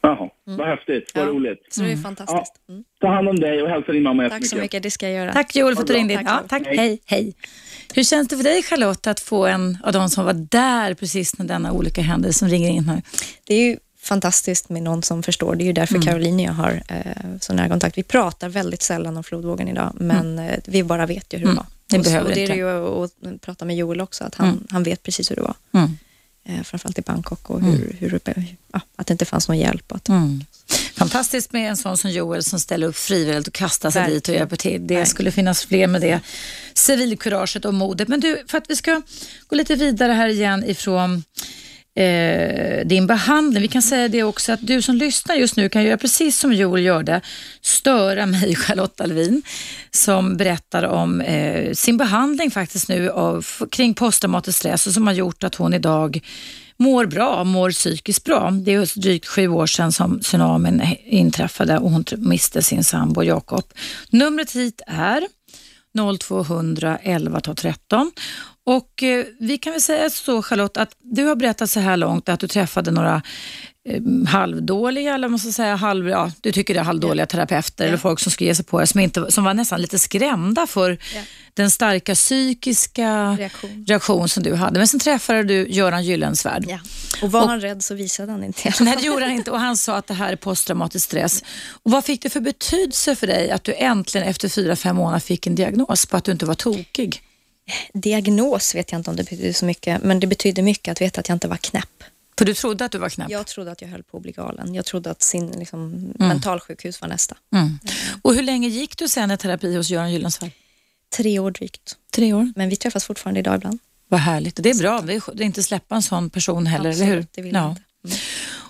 Jaha. Vad häftigt. Vad Mm. Ja. roligt. Så det är fantastiskt. Mm. Ta hand om dig och hälsa din mamma Tack så mycket, det ska jag göra. Tack Joel för att du ringde Ja, så. tack. Hej. Hej, hej. Hur känns det för dig Charlotte att få en av de som var där precis när denna olycka hände som ringer in här? Det är ju fantastiskt med någon som förstår. Det är ju därför Caroline och jag har eh, så nära kontakt. Vi pratar väldigt sällan om flodvågen idag, men eh, vi bara vet ju hur det Mm. var. Det och, så- behöver och det är inte. det ju att att prata med Joel också, att han, Mm. han vet precis hur det var. Mm. Eh, framförallt i Bangkok och hur, hur, ja, att det inte fanns någon hjälp. Att, Mm. Fantastiskt med en sån som Joel som ställer upp frivilligt och kastar sig Verkligen. dit och hjälper till. Det Verkligen. skulle finnas fler med det civilkuraget och modet. Men du, för att vi ska gå lite vidare här igen ifrån eh, din behandling. Vi kan säga det också att du som lyssnar just nu kan göra precis som Joel gjorde, störa [LAUGHS] mig, Charlotte Alvin, som berättar om eh, sin behandling faktiskt nu av, kring posttraumatisk stress och som har gjort att hon idag mår bra, mår psykiskt bra. Det är drygt sju år sedan som tsunamin inträffade och hon miste sin sambo Jakob. Numret hit är 0200 11 12 13. Och eh, vi kan väl säga så Charlotte att du har berättat så här långt att du träffade några eh, halvdåliga, eller måste säga halv, ja, du tycker det är halvdåliga terapeuter eller folk som skulle ge sig på det som, inte, som var nästan lite skrämda för Ja. den starka psykiska Reaktion. reaktion som du hade. Men sen träffade du Göran Gyllensvärd. ja. Och var han rädd så visade han inte. [LAUGHS] Nej, det gjorde han inte och han sa att det här är posttraumatisk stress. Och vad fick det för betydelse för dig att du äntligen efter fyra, fem månader fick en diagnos på att du inte var tokig? Diagnos vet jag inte om det betyder så mycket, men det betyder mycket att veta att jag inte var knäpp. För du trodde att du var knäpp? Jag trodde att jag höll på att bli galen. Jag trodde att sin liksom, mentalsjukhus var nästa. Mm. Och hur länge gick du sen i terapi hos Göran Gyllensvärd? Tre år drygt. Tre år. Men vi träffas fortfarande idag ibland. Vad härligt. Det är bra. Det är inte släppa en sån person heller, eller hur? Absolut, det vill jag inte. Mm.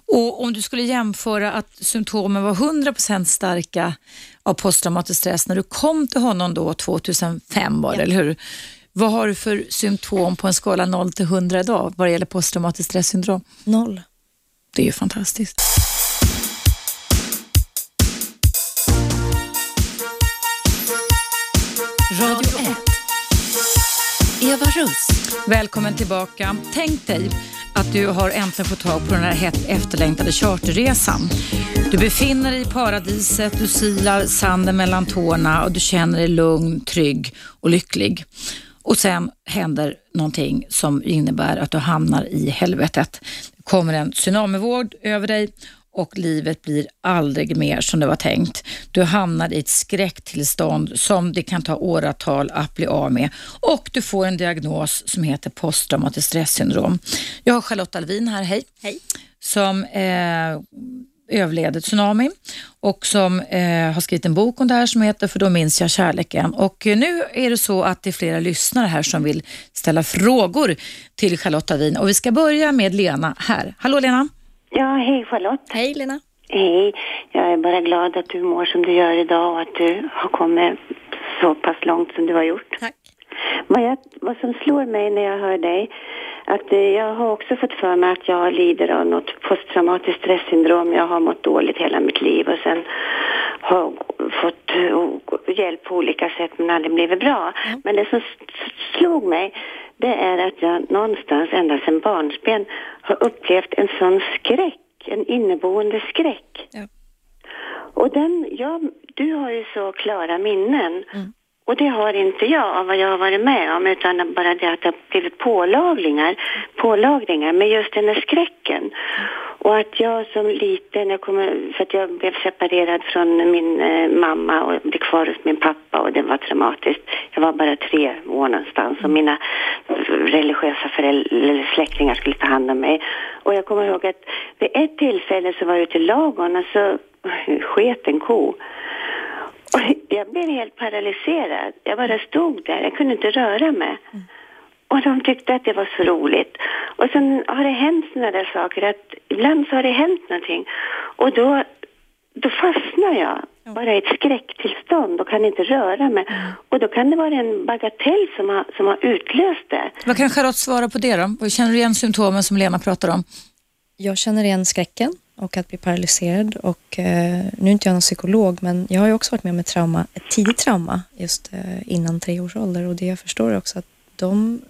Och om du skulle jämföra att symptomen var 100% starka av posttraumatisk stress när du kom till honom då 2005 var det, Ja. eller hur? Vad har du för symptom på en skala 0 till 100 idag vad det gäller posttraumatiskt stressyndrom? Noll. Det är ju fantastiskt. Radio 1. Eva Russ. Välkommen tillbaka. Tänk dig att du har äntligen fått tag på den här hett efterlängtade charterresan. Du befinner dig i paradiset, du silar sanden mellan tårna och du känner dig lugn, trygg och lycklig. Och sen händer någonting som innebär att du hamnar i helvetet. Det kommer en tsunamivåg över dig och livet blir aldrig mer som det var tänkt. Du hamnar i ett skräcktillstånd som det kan ta åratal att bli av med och du får en diagnos som heter posttraumatiskt stressyndrom. Jag har Charlotte Alvin här, hej. Hej. Som eh, överlevde tsunamin och som eh, har skrivit en bok om det här som heter För då minns jag kärleken. Och eh, nu är det så att det är flera lyssnare här som vill ställa frågor till Charlotte Alvin och vi ska börja med Lena här. Hallå Lena! Ja, hej Charlotte. Hej Lena. Hej. Jag är bara glad att du mår som du gör idag och att du har kommit så pass långt som du har gjort. Tack. Vad, jag, vad som slår mig när jag hör dig, att eh, jag har också fått för mig att jag lider av något posttraumatiskt stressyndrom. Jag har mått dåligt hela mitt liv och sen har fått eh, hjälp på olika sätt men aldrig blivit bra. Men det som slog mig, det är att jag någonstans ända sedan barnsben har upplevt en sån skräck, en inneboende skräck. Ja. Och den, ja, du har ju så klara minnen. Och det har inte jag av vad jag har varit med om utan bara det att det har blivit pålagringar, pålagringar med just den här skräcken. Och att jag som liten, jag kommer, för att jag blev separerad från min eh, mamma och blev kvar hos min pappa och det var traumatiskt. Jag var bara tre år någonstans och mina eh, religiösa föräldrar, släktingar skulle ta hand om mig. Och jag kommer ihåg att vid ett tillfälle så var jag ute i ladugården och så sket en ko. Och jag blev helt paralyserad. Jag bara stod där, jag kunde inte röra mig. Och de tyckte att det var så roligt. Och sen har det hänt sådana där saker att ibland så har det hänt någonting och då, då fastnar jag bara i ett skräcktillstånd och kan inte röra mig. Och då kan det vara en bagatell som har, som har utlöst det. Vad kan Charlotte svara på det då? Känner du igen symptomen som Lena pratar om? Jag känner igen skräcken och att bli paralyserad och eh, nu är inte jag någon psykolog men jag har ju också varit med om ett trauma, ett tidigt trauma just eh, innan tre års ålder och det jag förstår är också att de,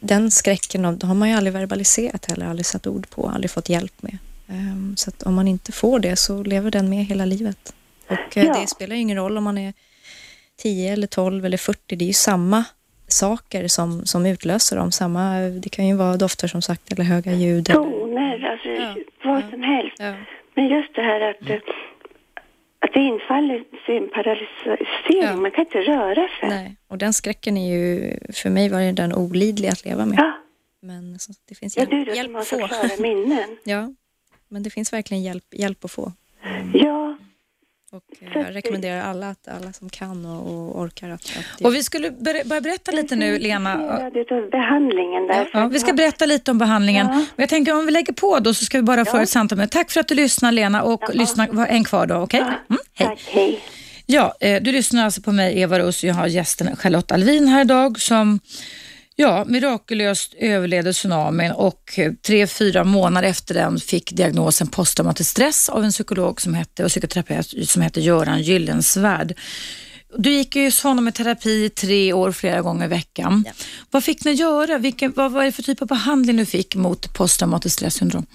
den skräcken de har man ju aldrig verbaliserat heller, aldrig satt ord på, aldrig fått hjälp med. Um, så att om man inte får det så lever den med hela livet. Och eh, Ja. det spelar ju ingen roll om man är 10 eller 12 eller 40, det är ju samma saker som, som utlöser dem. Samma, det kan ju vara dofter som sagt eller höga ljud. eller- Toner, alltså Ja, vad ja, som helst. Ja. Men just det här att, eh, att det infaller sig en paralysering, Ja. man kan inte röra sig. Nej, och den skräcken är ju, för mig var den olidlig att leva med. Ja, Men så, det finns ja hjälp, du då hjälp att få. klara minnen. [LAUGHS] ja, men det finns verkligen hjälp, hjälp att få. Ja, Och eh, jag att- rekommenderar alla, att, alla som kan och, och orkar att, att Och vi skulle ber- börja berätta lite nu, Lena. Är utav behandlingen där. Ja, vi ska berätta lite om behandlingen. Ja. Men jag tänker om vi lägger på då så ska vi bara föra ett samtal med. Tack för att du lyssnar Lena och lyssna, var en kvar då, okej? Ja, Mm, hej. Tack, hej. Ja, eh, du lyssnar alltså på mig Eva Russ och jag har gästen Charlotte Alvin här idag som ja, mirakulöst överlevde tsunamin och eh, tre, fyra månader efter den fick diagnosen posttraumatisk stress av en psykolog som hette, och psykoterapeut som hette Göran Gyllensvärd. Du gick ju hos honom i terapi i tre år flera gånger i veckan. Vad fick ni göra? Vilken, vad var det för typ av behandling du fick mot posttraumatiskt stresssyndrom?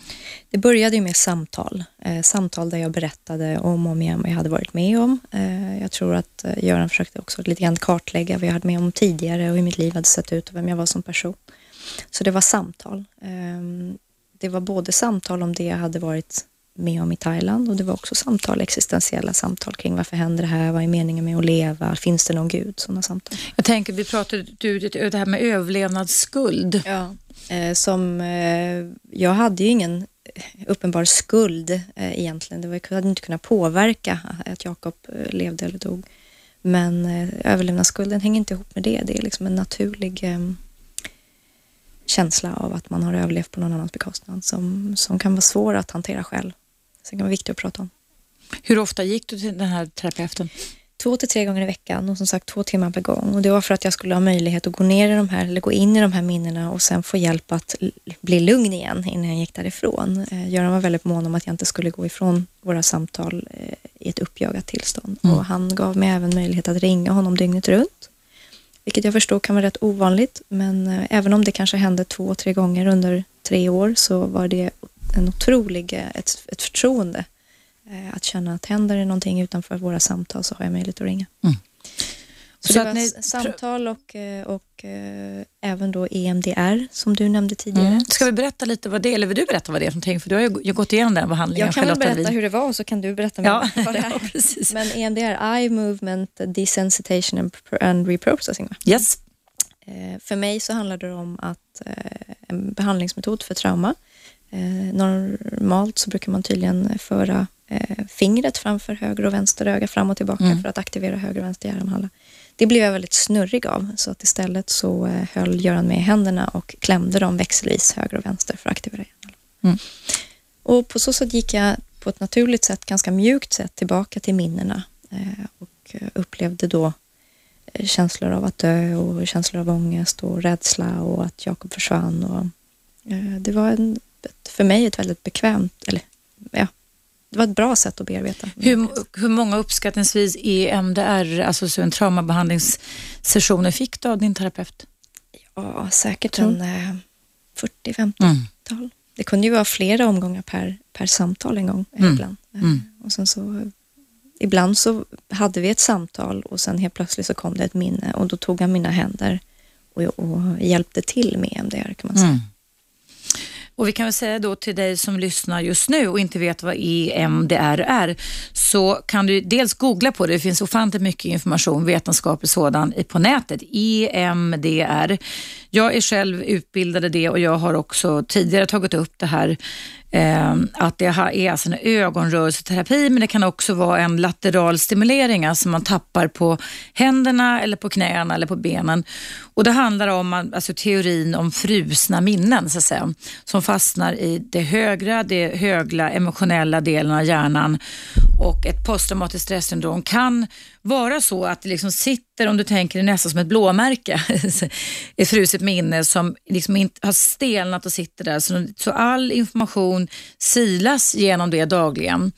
Det började ju med samtal. Eh, samtal där jag berättade om och om igen vad jag hade varit med om. Eh, jag tror att eh, Göran försökte också lite grann kartlägga vad jag hade med om tidigare och hur mitt liv hade sett ut och vem jag var som person. Så det var samtal. Eh, det var både samtal om det jag hade varit med om i Thailand och det var också samtal, existentiella samtal kring varför händer det här, vad är meningen med att leva, finns det någon gud, sådana samtal. Jag tänker, vi pratade du, det här med överlevnadsskuld. Ja. Eh, som, eh, jag hade ju ingen uppenbar skuld eh, egentligen. Det var, jag hade inte kunnat påverka att Jakob eh, levde eller dog. Men eh, överlevnadsskulden hänger inte ihop med det. Det är liksom en naturlig eh, känsla av att man har överlevt på någon annans bekostnad som, som kan vara svår att hantera själv. Det kan vara viktigt att prata om. Hur ofta gick du till den här terapeuten? två till tre gånger i veckan och som sagt två timmar per gång. Och det var för att jag skulle ha möjlighet att gå ner i de här, eller gå in i de här minnena och sen få hjälp att bli lugn igen innan jag gick därifrån. Eh, Göran var väldigt mån om att jag inte skulle gå ifrån våra samtal eh, i ett uppjagat tillstånd. Mm. Och han gav mig även möjlighet att ringa honom dygnet runt. Vilket jag förstår kan vara rätt ovanligt, men eh, även om det kanske hände två, tre gånger under tre år så var det en otrolig, eh, ett, ett förtroende eh, att känna att händer det någonting utanför våra samtal så har jag möjlighet att ringa. Mm. Så, Så det var ni- samtal och, eh, och eh, även då EMDR som du nämnde tidigare. Mm. Ska vi berätta lite vad det är, eller vill du berätta vad det är för någonting? För du har ju ju gått igenom den behandlingen. jag kan väl berätta Alvin. hur det var och så kan du berätta Ja, vad det [LAUGHS] ja, är. precis. Men EMDR, Eye Movement Desensitization and, and Reprocessing. Va? Yes. För mig så handlar det om att en behandlingsmetod för trauma. Eh, normalt så brukar man tydligen föra eh, fingret framför höger och vänster öga fram och tillbaka Mm. för att aktivera höger och vänster hjärnhalva. Det blev jag väldigt snurrig av så att istället så eh, höll Göran med i händerna och klämde dem växelvis höger och vänster för att aktivera hjärnhalvan. Mm. Och på så sätt gick jag på ett naturligt sätt, ganska mjukt sätt tillbaka till minnena och upplevde då känslor av att dö och känslor av ångest och rädsla och att Jakob försvann. Och, det var en, ett, för mig ett väldigt bekvämt, eller ja, det var ett bra sätt att bearbeta. Hur, hur många uppskattningsvis EMDR, alltså så en traumabehandlingssessioner fick du av din terapeut? Ja, säkert en eh, 40-50 Mm. Det kunde ju vara flera omgångar per, per samtal en gång eh, Mm. ibland. Eh, Mm. Och sen så, ibland så hade vi ett samtal och sen helt plötsligt så kom det ett minne och då tog han mina händer och, och hjälpte till med EMDR kan man säga. Och vi kan väl säga då till dig som lyssnar just nu och inte vet vad EMDR är, så kan du dels googla på det. Det finns ofantligt mycket information, vetenskaplig sådan, på nätet. EMDR. Jag är själv utbildad i det och jag har också tidigare tagit upp det här Ehm, att det är alltså en ögonrörelseterapi men det kan också vara en lateral stimulering, alltså man tappar på händerna eller på knäna eller på benen. Och Det handlar om alltså, teorin om frusna minnen så att säga, som fastnar i det högra, det högla emotionella delen av hjärnan och ett posttraumatiskt stressyndrom kan vara så att det liksom sitter, om du tänker det nästan som ett blåmärke, [LAUGHS] ett fruset minne som liksom inte har stelnat och sitter där. Så, så all information silas genom det dagligen.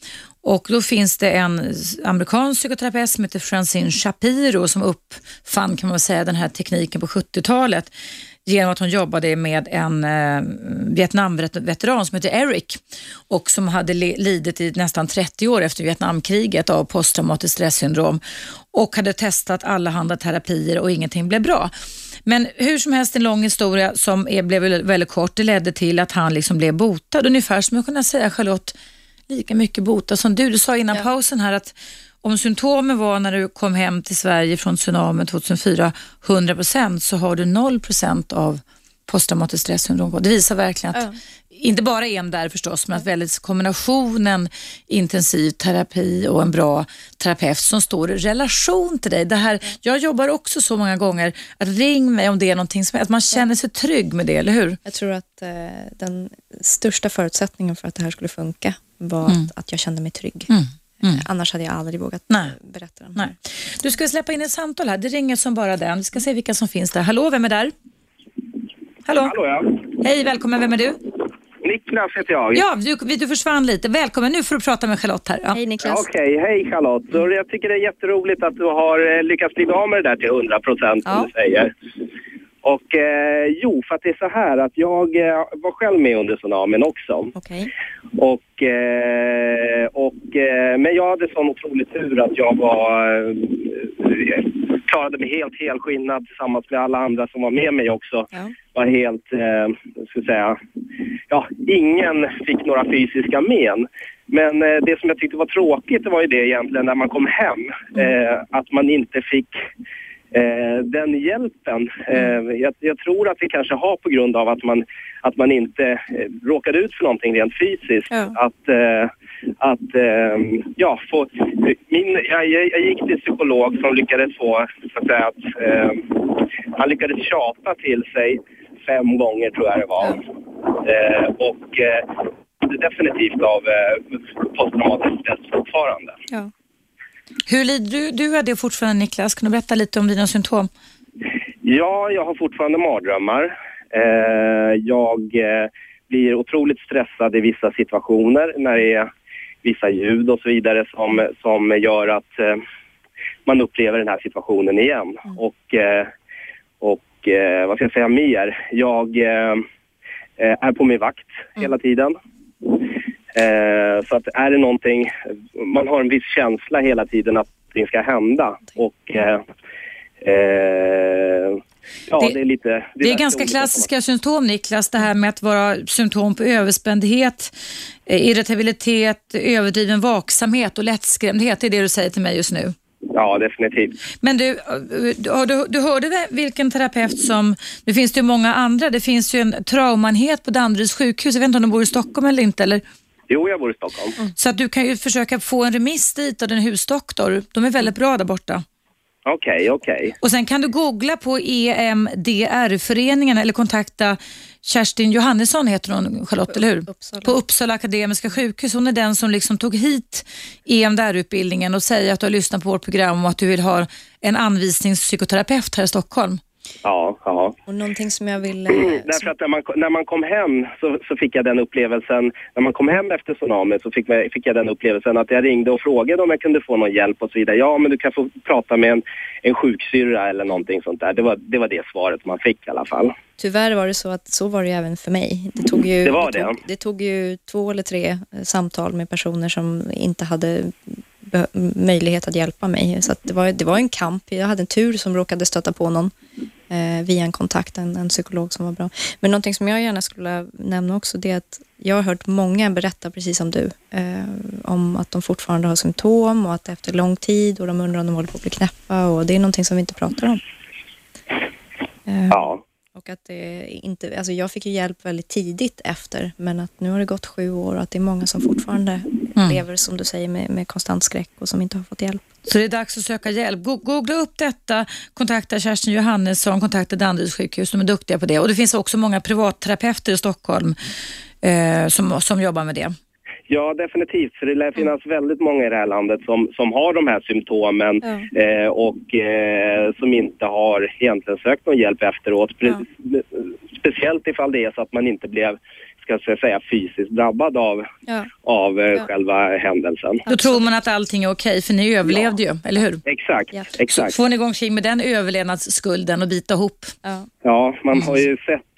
Och då finns det en amerikansk psykoterapeut som heter Francine Shapiro som uppfann kan man säga den här tekniken på 70-talet genom att hon jobbade med en eh, Vietnamveteran som heter Eric och som hade lidit i nästan 30 år efter Vietnamkriget av posttraumatiskt stresssyndrom och hade testat allehanda terapier och ingenting blev bra. Men hur som helst en lång historia som är, blev väldigt kort. Det ledde till att han liksom blev botad, ungefär som jag kunde säga Charlotte, lika mycket botad som du. Du sa innan ja. pausen här att om symptomen var när du kom hem till Sverige från tsunamin 2004 100% så har du 0% av posttraumatiskt stressyndrom. Det visar verkligen att, ja. inte bara EMDR förstås, men att väldigt kombinationen intensiv terapi och en bra terapeut som står i relation till dig. Det här, jag jobbar också så många gånger, att ring mig om det är någonting som, att man känner sig trygg med det, eller hur? Jag tror att eh, den största förutsättningen för att det här skulle funka var mm. att, att jag kände mig trygg. Mm. Mm. Annars hade jag aldrig vågat Nej. berätta den. Nej. Du ska släppa in ett samtal här. Det ringer som bara den. Vi ska se vilka som finns där. Hallå, vem är där? Hallå? Hallå ja. Hej, välkommen. Vem är du? Niklas heter jag. Ja, du, du försvann lite. Välkommen. Nu får du prata med Charlotte här. Ja. Hej Niklas. Okej, okay. hej Charlotte. Jag tycker det är jätteroligt att du har eh, lyckats bli av med det där till 100 procent, ja. som du säger. Och eh, jo, för att det är så här att jag eh, var själv med under tsunamin också. Okay. Och, eh, och, eh, men jag hade sån otrolig tur att jag var, eh, klarade mig helt helskinnad tillsammans med alla andra som var med mig också. Ja. Var helt, eh, ska säga, ja, ingen fick några fysiska men. Men det som jag tyckte var tråkigt det var ju det egentligen när man kom hem, mm. att man inte fick Eh, den hjälpen, eh, jag, jag, tror att vi kanske har på grund av att man, att man inte eh, råkade ut för någonting rent fysiskt. Ja. Att, eh, att eh, ja, få, min, jag, jag, gick till psykolog som lyckades få, så att säga, att, eh, han lyckades tjata till sig fem gånger tror jag det var. Ja. och definitivt av posttraumatisk stress fortfarande. Ja. Hur lider du, du av det fortfarande Niklas? Kan du berätta lite om dina symptom? Ja, jag har fortfarande mardrömmar. Eh, jag eh, blir otroligt stressad i vissa situationer när det är vissa ljud och så vidare som, som gör att eh, man upplever den här situationen igen. Mm. Och, eh, och eh, vad ska jag säga mer? Jag eh, är på min vakt mm. hela tiden. Eh, så att är det någonting, man har en viss känsla hela tiden att det ska hända och eh, eh, Ja, det, det, är lite... Det, det är ganska klassiska symptom Niklas, det här med att vara symptom på överspändhet, eh, irritabilitet, överdriven vaksamhet och lättskrämdhet. Det är det du säger till mig just nu. Ja, definitivt. Men du, du, du hörde vilken terapeut som, nu finns det ju många andra, det finns ju en traumaenhet på Danderyds sjukhus, jag vet inte om de bor i Stockholm eller inte, eller? Jo, jag bor i Stockholm. Mm. Så att du kan ju försöka få en remiss dit av din husdoktor. De är väldigt bra där borta. Okej, okay, okej. Okay. Och sen kan du googla på EMDR-föreningen eller kontakta Kerstin Johannesson heter hon, Charlotte, eller hur? Uppsala. På Uppsala Akademiska sjukhus. Hon är den som liksom tog hit EMDR-utbildningen och säger att du har lyssnat på vårt program och att du vill ha en anvisningspsykoterapeut här i Stockholm. Ja, ja. Och någonting som jag vill... [CLEARS THROAT] Därför att när man, när man kom hem så, så fick jag den upplevelsen, när man kom hem efter tsunamin så fick, fick jag den upplevelsen att jag ringde och frågade om jag kunde få någon hjälp och så vidare. Ja, men du kan få prata med en, en sjuksyrra eller någonting sånt där. Det var, det var det svaret man fick i alla fall. Tyvärr var det så att så var det även för mig. Det tog ju, det var det. Det tog, det tog ju två eller tre eh, samtal med personer som inte hade möjlighet att hjälpa mig. Så det, var, det var en kamp. Jag hade en tur som råkade stöta på någon eh, via en kontakt, en, en psykolog som var bra. Men någonting som jag gärna skulle nämna också det är att jag har hört många berätta, precis som du, eh, om att de fortfarande har symptom och att efter lång tid och de undrar om de håller på att bli knäppa och det är någonting som vi inte pratar om. Eh, ja. Och att det inte, alltså jag fick ju hjälp väldigt tidigt efter, men att nu har det gått sju år och att det är många som fortfarande mm. lever, som du säger, med, med konstant skräck och som inte har fått hjälp. Så det är dags att söka hjälp. Googla upp detta, kontakta Kerstin Johannesson, kontakta Danderyds sjukhus, de är duktiga på det. Och det finns också många privatterapeuter i Stockholm eh, som, som jobbar med det. Ja, definitivt. För det lär finnas mm. väldigt många i det här landet som, som har de här symptomen ja. eh, och eh, som inte har egentligen sökt någon hjälp efteråt. Ja. Speciellt ifall det är så att man inte blev ska jag säga, fysiskt drabbad av, ja. av eh, själva händelsen. Då tror man att allting är okej, för ni överlevde ju, eller hur? Exakt. exakt. Så får ni gå omkring med den överlevnadsskulden och bita ihop. Ja, man har ju sett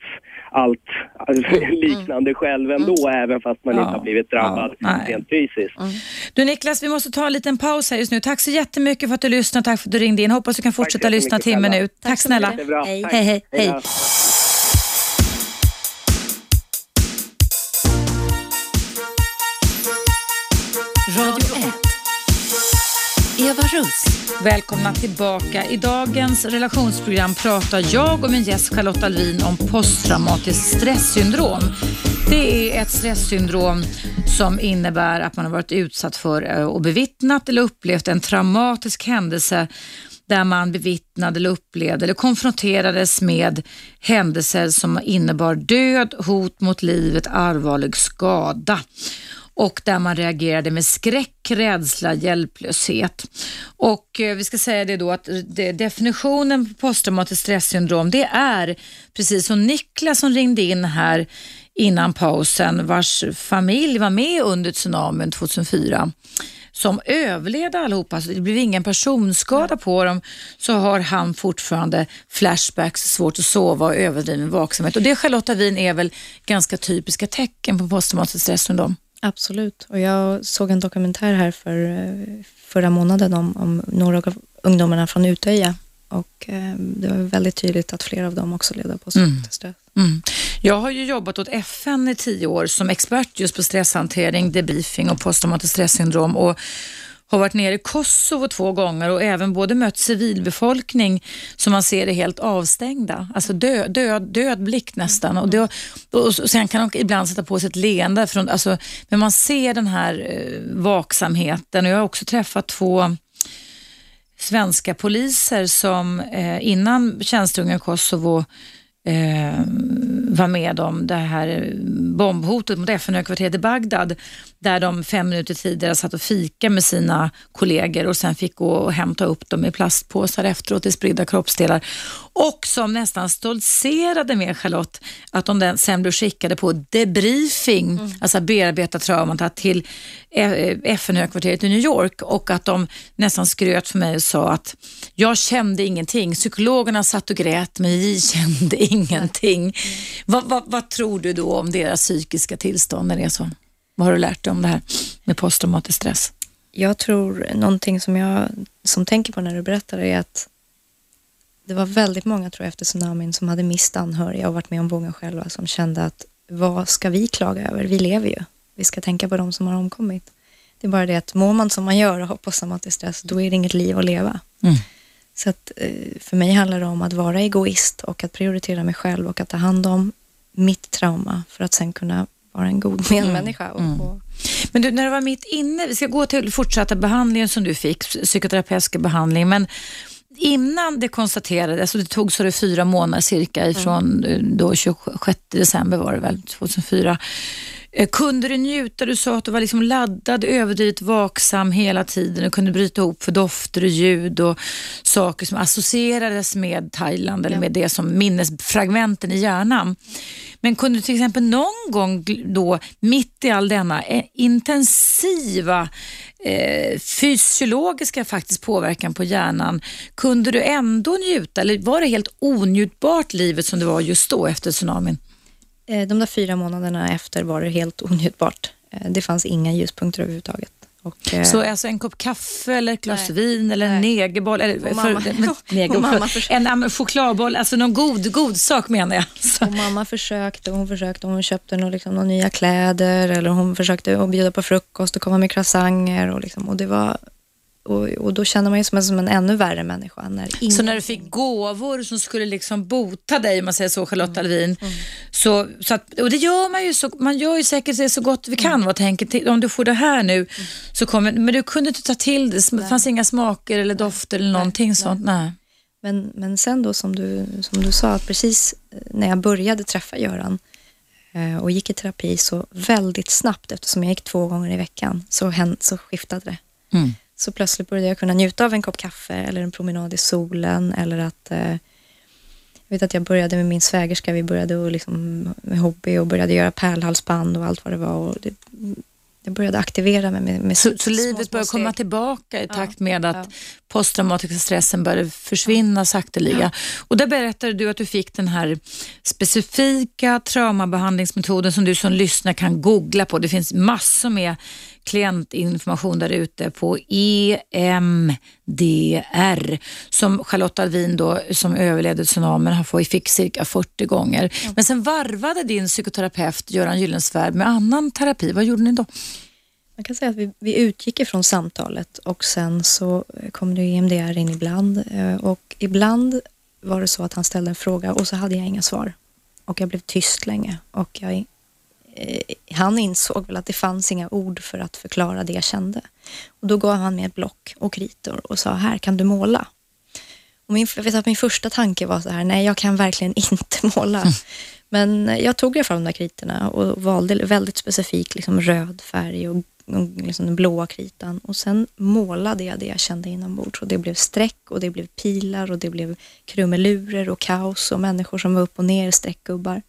allt mm. liknande själv ändå, mm. även fast man ja. inte har blivit drabbad ja. rent fysiskt. Mm. Du Niklas, vi måste ta en liten paus här just nu. Tack så jättemycket för att du lyssnade, tack för att du ringde in. Hoppas du kan fortsätta lyssna timmen ut. Tack, tack snälla. Hej. hej, hej. hej. Eva Russ. Välkomna tillbaka. I dagens relationsprogram pratar jag och min gäst Charlotte Alvin om posttraumatiskt stresssyndrom. Det är ett stresssyndrom som innebär att man har varit utsatt för eh, och bevittnat eller upplevt en traumatisk händelse där man bevittnade eller upplevde eller konfronterades med händelser som innebar död, hot mot livet, allvarlig skada och där man reagerade med skräck, rädsla, hjälplöshet. Och eh, vi ska säga det då att eh, definitionen på posttraumatiskt stresssyndrom det är precis som Niklas som ringde in här innan pausen vars familj var med under tsunamin 2004 som överlevde allihopa, så det blev ingen personskada på dem, så har han fortfarande flashbacks, svårt att sova och överdriven vaksamhet. Och det Charlotta Wien är väl ganska typiska tecken på posttraumatiskt stresssyndrom? Absolut. Och jag såg en dokumentär här för förra månaden om, om några av ungdomarna från Utöja och eh, det var väldigt tydligt att flera av dem också av posttraumatisk mm. stress. Mm. Jag har ju jobbat åt FN i tio år som expert just på stresshantering, debriefing och posttraumatiskt stresssyndrom och har varit nere i Kosovo två gånger och även både mött civilbefolkning som man ser är helt avstängda. Alltså död, död, död blick nästan. Och, det, och sen kan de ibland sätta på sig ett leende. Från, alltså, men man ser den här eh, vaksamheten och jag har också träffat två svenska poliser som eh, innan tjänstgöringen i Kosovo eh, var med om det här bombhotet mot FN-högkvarteret i Bagdad där de fem minuter tidigare satt och fika med sina kollegor och sen fick gå och hämta upp dem i plastpåsar efteråt i spridda kroppsdelar. Och som nästan stoltserade med Charlotte att de sen blev skickade på debriefing, mm. alltså bearbeta traumat till FN-högkvarteret i New York och att de nästan skröt för mig och sa att jag kände ingenting. Psykologerna satt och grät men vi kände [LAUGHS] ingenting. Mm. Vad, vad, vad tror du då om deras psykiska tillstånd när det är så? Vad har du lärt dig om det här med posttraumatisk stress? Jag tror någonting som jag som tänker på när du berättar är att det var väldigt många tror jag efter tsunamin som hade mist anhöriga och varit med om vågen själva som kände att vad ska vi klaga över? Vi lever ju. Vi ska tänka på de som har omkommit. Det är bara det att mår man som man gör och har posttraumatisk stress, då är det inget liv att leva. Mm. Så att eh, för mig handlar det om att vara egoist och att prioritera mig själv och att ta hand om mitt trauma för att sen kunna vara en god [LAUGHS] medmänniska. Och, mm. och... Men du, när du var mitt inne, vi ska gå till fortsatta behandlingen som du fick, psykoterapeutiska behandling, men innan det konstaterades, alltså det tog så det fyra månader cirka mm. ifrån mm. då 26 december var det väl, 2004, Eh, kunde du njuta? Du sa att du var liksom laddad, överdrivet vaksam hela tiden och kunde bryta ihop för dofter och ljud och saker som associerades med Thailand eller med det som minnesfragmenten i hjärnan. Men kunde du till exempel någon gång då, mitt i all denna eh, intensiva eh, fysiologiska faktiskt påverkan på hjärnan, kunde du ändå njuta eller var det helt onjutbart livet som det var just då efter tsunamin? Eh, de där fyra månaderna efter var det helt onjutbart. Eh, det fanns inga ljuspunkter överhuvudtaget. Och, eh, så alltså en kopp kaffe eller ett glas nej, vin eller en negerboll, eller för, mamma, [LAUGHS] negerboll, mamma en chokladboll, alltså någon god, god sak menar jag. [LAUGHS] Och mamma försökte, hon försökte, hon köpte någon, liksom, några nya kläder eller hon försökte att bjuda på frukost och komma med croissanter och, liksom, och det var och, och då känner man ju som en, som en ännu värre människa. När så när du fick gåvor som skulle liksom bota dig, om man säger så, Charlotta mm. Alvin, mm. så, så att, och det gör man ju, så, man gör ju säkert det så gott vi kan mm. och tänker om du får det här nu, mm. så kommer, men du kunde inte ta till det, det fanns inga smaker eller dofter eller någonting nej, sånt. Nej. Men, men sen då som du, som du sa, att precis när jag började träffa Göran eh, och gick i terapi så väldigt snabbt, eftersom jag gick två gånger i veckan, så, hän, så skiftade det. Så plötsligt började jag kunna njuta av en kopp kaffe eller en promenad i solen eller att eh, jag vet att jag började med min svägerska, vi började och liksom, med hobby och började göra pärlhalsband och allt vad det var. Och det, jag började aktivera mig med, med Så, så livet började komma tillbaka i takt med att ja. posttraumatiska stressen började försvinna ja. sakteliga. Ja. Och där berättade du att du fick den här specifika traumabehandlingsmetoden som du som lyssnare kan googla på. Det finns massor med klientinformation där ute på EMDR som Charlotta Alvin då, som överlevde tsunamin fick cirka 40 gånger. Men sen varvade din psykoterapeut Göran Gyllensvärd med annan terapi. Vad gjorde ni då? Man kan säga att vi, vi utgick ifrån samtalet och sen så kom det EMDR in ibland eh, och ibland var det så att han ställde en fråga och så hade jag inga svar och jag blev tyst länge och jag Eh, han insåg väl att det fanns inga ord för att förklara det jag kände. Och då gav han mig ett block och kritor och sa, här kan du måla. Och min, jag vet att min första tanke var så här, nej jag kan verkligen [LAUGHS] inte måla. Mm. Men jag tog fram de där kritorna och valde väldigt specifikt liksom röd färg och, och liksom den blåa kritan. Och sen målade jag det jag kände inombords. Och det blev streck och det blev pilar och det blev krumelurer och kaos och människor som var upp och ner, streckgubbar.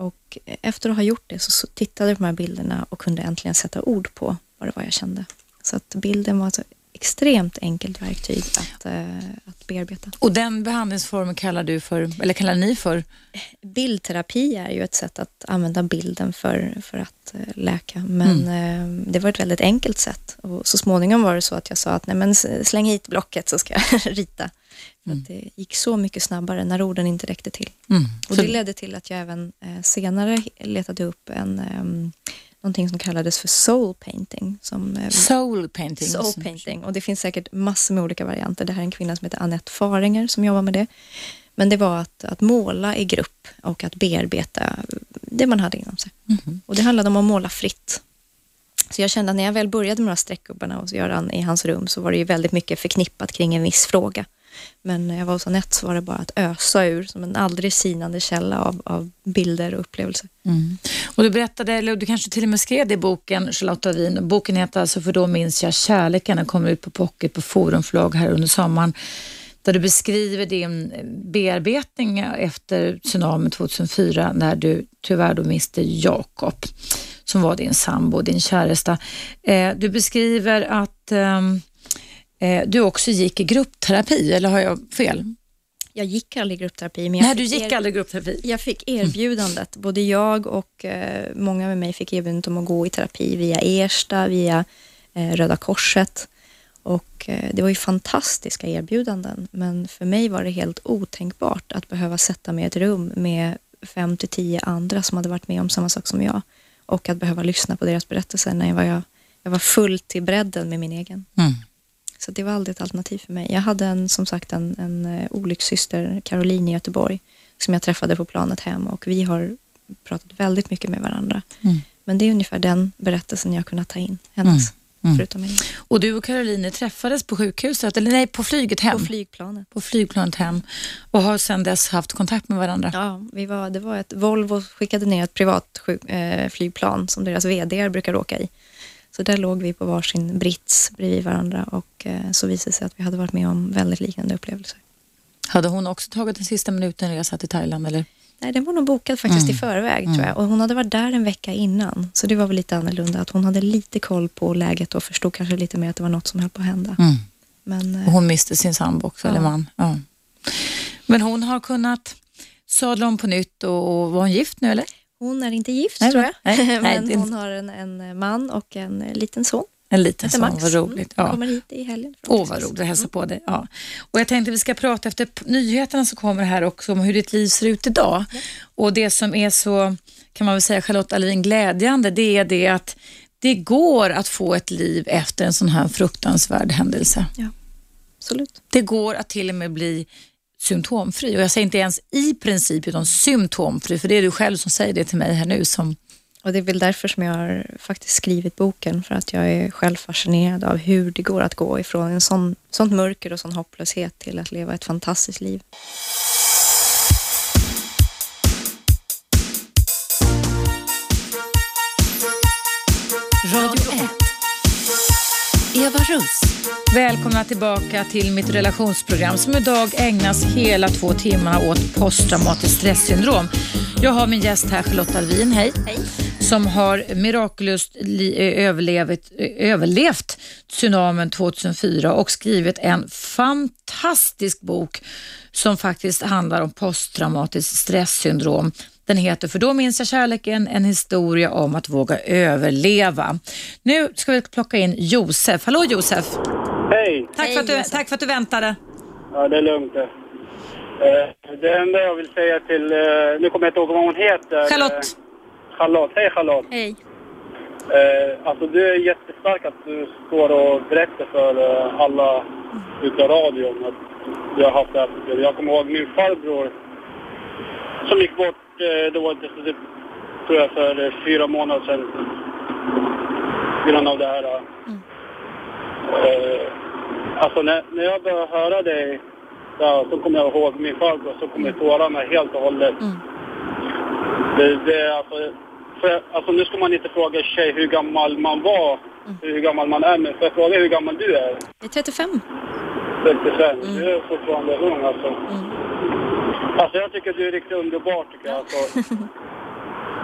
Och efter att ha gjort det så tittade jag på de här bilderna och kunde äntligen sätta ord på vad det var jag kände. Så att bilden var alltså extremt enkelt verktyg att, uh, att bearbeta. Och den behandlingsformen kallar du för, eller kallar ni för? Bildterapi är ju ett sätt att använda bilden för, för att uh, läka, men mm. uh, det var ett väldigt enkelt sätt. Och så småningom var det så att jag sa att nej men släng hit blocket så ska jag [LAUGHS] rita. För mm. det gick så mycket snabbare när orden inte räckte till. Mm. Och det ledde till att jag även eh, senare letade upp en um, någonting som kallades för soul painting. Som, eh, soul painting? Soul painting. Och det finns säkert massor med olika varianter. Det här är en kvinna som heter Annette Faringer som jobbar med det. Men det var att, att måla i grupp och att bearbeta det man hade inom sig. Mm. Och det handlade om att måla fritt. Så jag kände att när jag väl började med de här streckgubbarna hos Göran i hans rum så var det ju väldigt mycket förknippat kring en viss fråga. Men när jag var hos Anette så var det bara att ösa ur som en aldrig sinande källa av, av bilder och upplevelser. Mm. Och du berättade, eller du kanske till och med skrev det i boken Charlotta Wien. Boken heter alltså För då minns jag kärleken. Den kommer ut på pocket på Forumförlag här under sommaren där du beskriver din bearbetning efter tsunamin 2004 när du tyvärr då miste Jakob som var din sambo, din käresta. Eh, du beskriver att eh, du också gick i gruppterapi, eller har jag fel? Jag gick aldrig i gruppterapi. Men jag Nej, du gick aldrig gruppterapi? Jag fick erbjudandet. Både jag och eh, många med mig fick erbjudandet om att gå i terapi via Ersta, via eh, Röda Korset. Och eh, det var ju fantastiska erbjudanden, men för mig var det helt otänkbart att behöva sätta mig i ett rum med fem till tio andra som hade varit med om samma sak som jag och att behöva lyssna på deras berättelser när jag var, jag, jag var fullt till bredden med min egen. Mm. Så det var aldrig ett alternativ för mig. Jag hade en, som sagt en, en uh, olyckssyster, Caroline i Göteborg, som jag träffade på planet hem och vi har pratat väldigt mycket med varandra. Mm. Men det är ungefär den berättelsen jag kunnat ta in, hennes. Mm. Mm. Förutom mig. Och du och Caroline träffades på sjukhuset, eller nej, på flyget hem? På flygplanet. På flygplanet hem och har sedan dess haft kontakt med varandra? Ja, vi var, det var ett Volvo skickade ner ett privat sjuk, eh, flygplan som deras VD brukar åka i. Så där låg vi på varsin brits bredvid varandra och eh, så visade det sig att vi hade varit med om väldigt liknande upplevelser. Hade hon också tagit den sista minuten resa till Thailand eller? Nej, den var nog bokad faktiskt mm. i förväg mm. tror jag. Och hon hade varit där en vecka innan. Så det var väl lite annorlunda. Att hon hade lite koll på läget och förstod kanske lite mer att det var något som höll på att hända. Mm. Men, och hon miste sin sambo också, ja. eller man. Ja. Men hon har kunnat sadla om på nytt och, och var hon gift nu eller? Hon är inte gift nej, tror jag. Nej, [LAUGHS] Men nej, hon har en, en, man och en liten son. En liten son, vad roligt. Ja. kommer hit i helgen. Åh, vad roligt att hälsa på dig. Ja. Och jag tänkte att vi ska prata efter nyheterna som kommer här också om hur ditt liv ser ut idag. Ja. Och det som är så, kan man väl säga, Charlotte Alvin glädjande, det är det att det går att få ett liv efter en sån här fruktansvärd händelse. Ja, absolut. Det går att till och med bli symptomfri och jag säger inte ens i princip utan symptomfri för det är du själv som säger det till mig här nu som och det är väl därför som jag har faktiskt skrivit boken, för att jag är själv fascinerad av hur det går att gå ifrån en sån, sånt mörker och sån hopplöshet till att leva ett fantastiskt liv. Radio 1. Eva Russ. Välkomna tillbaka till mitt relationsprogram som idag ägnas hela två timmar åt posttraumatiskt stresssyndrom. Jag har min gäst här, Charlotte Alvin. Hej. Hej. Som har mirakulöst överlevt, överlevt tsunamin 2004 och skrivit en fantastisk bok som faktiskt handlar om posttraumatiskt stresssyndrom. Den heter För då minns jag kärleken, en historia om att våga överleva. Nu ska vi plocka in Josef. Hallå Josef! Hej! Tack, Hej, för, att du, Josef. tack för att du väntade. Ja, det är lugnt det. Eh, Det enda jag vill säga till... eh, Nu kommer jag inte ihåg vad hon heter. Charlotte. Eh, Charlotte. Hej Charlotte. Hej. Eh, Alltså du är jättestark att du står och berättar för eh, alla utav radion att du har haft det här problemet. Jag kommer ihåg min farbror som gick bort eh, det, det, tror jag för eh, fyra månader sedan. På grund av det här. eh. Eh, Alltså när, när jag börjar höra dig ja, så kommer jag ihåg min farbror så kommer tårarna helt och hållet. Det, det är alltså, för, alltså nu ska man inte fråga tjej hur gammal man var, hur gammal man är, men får jag fråga hur gammal du är? Jag är 35. 35. Du är fortfarande ung alltså. Alltså jag tycker du är riktigt underbar tycker jag. Alltså, [LAUGHS]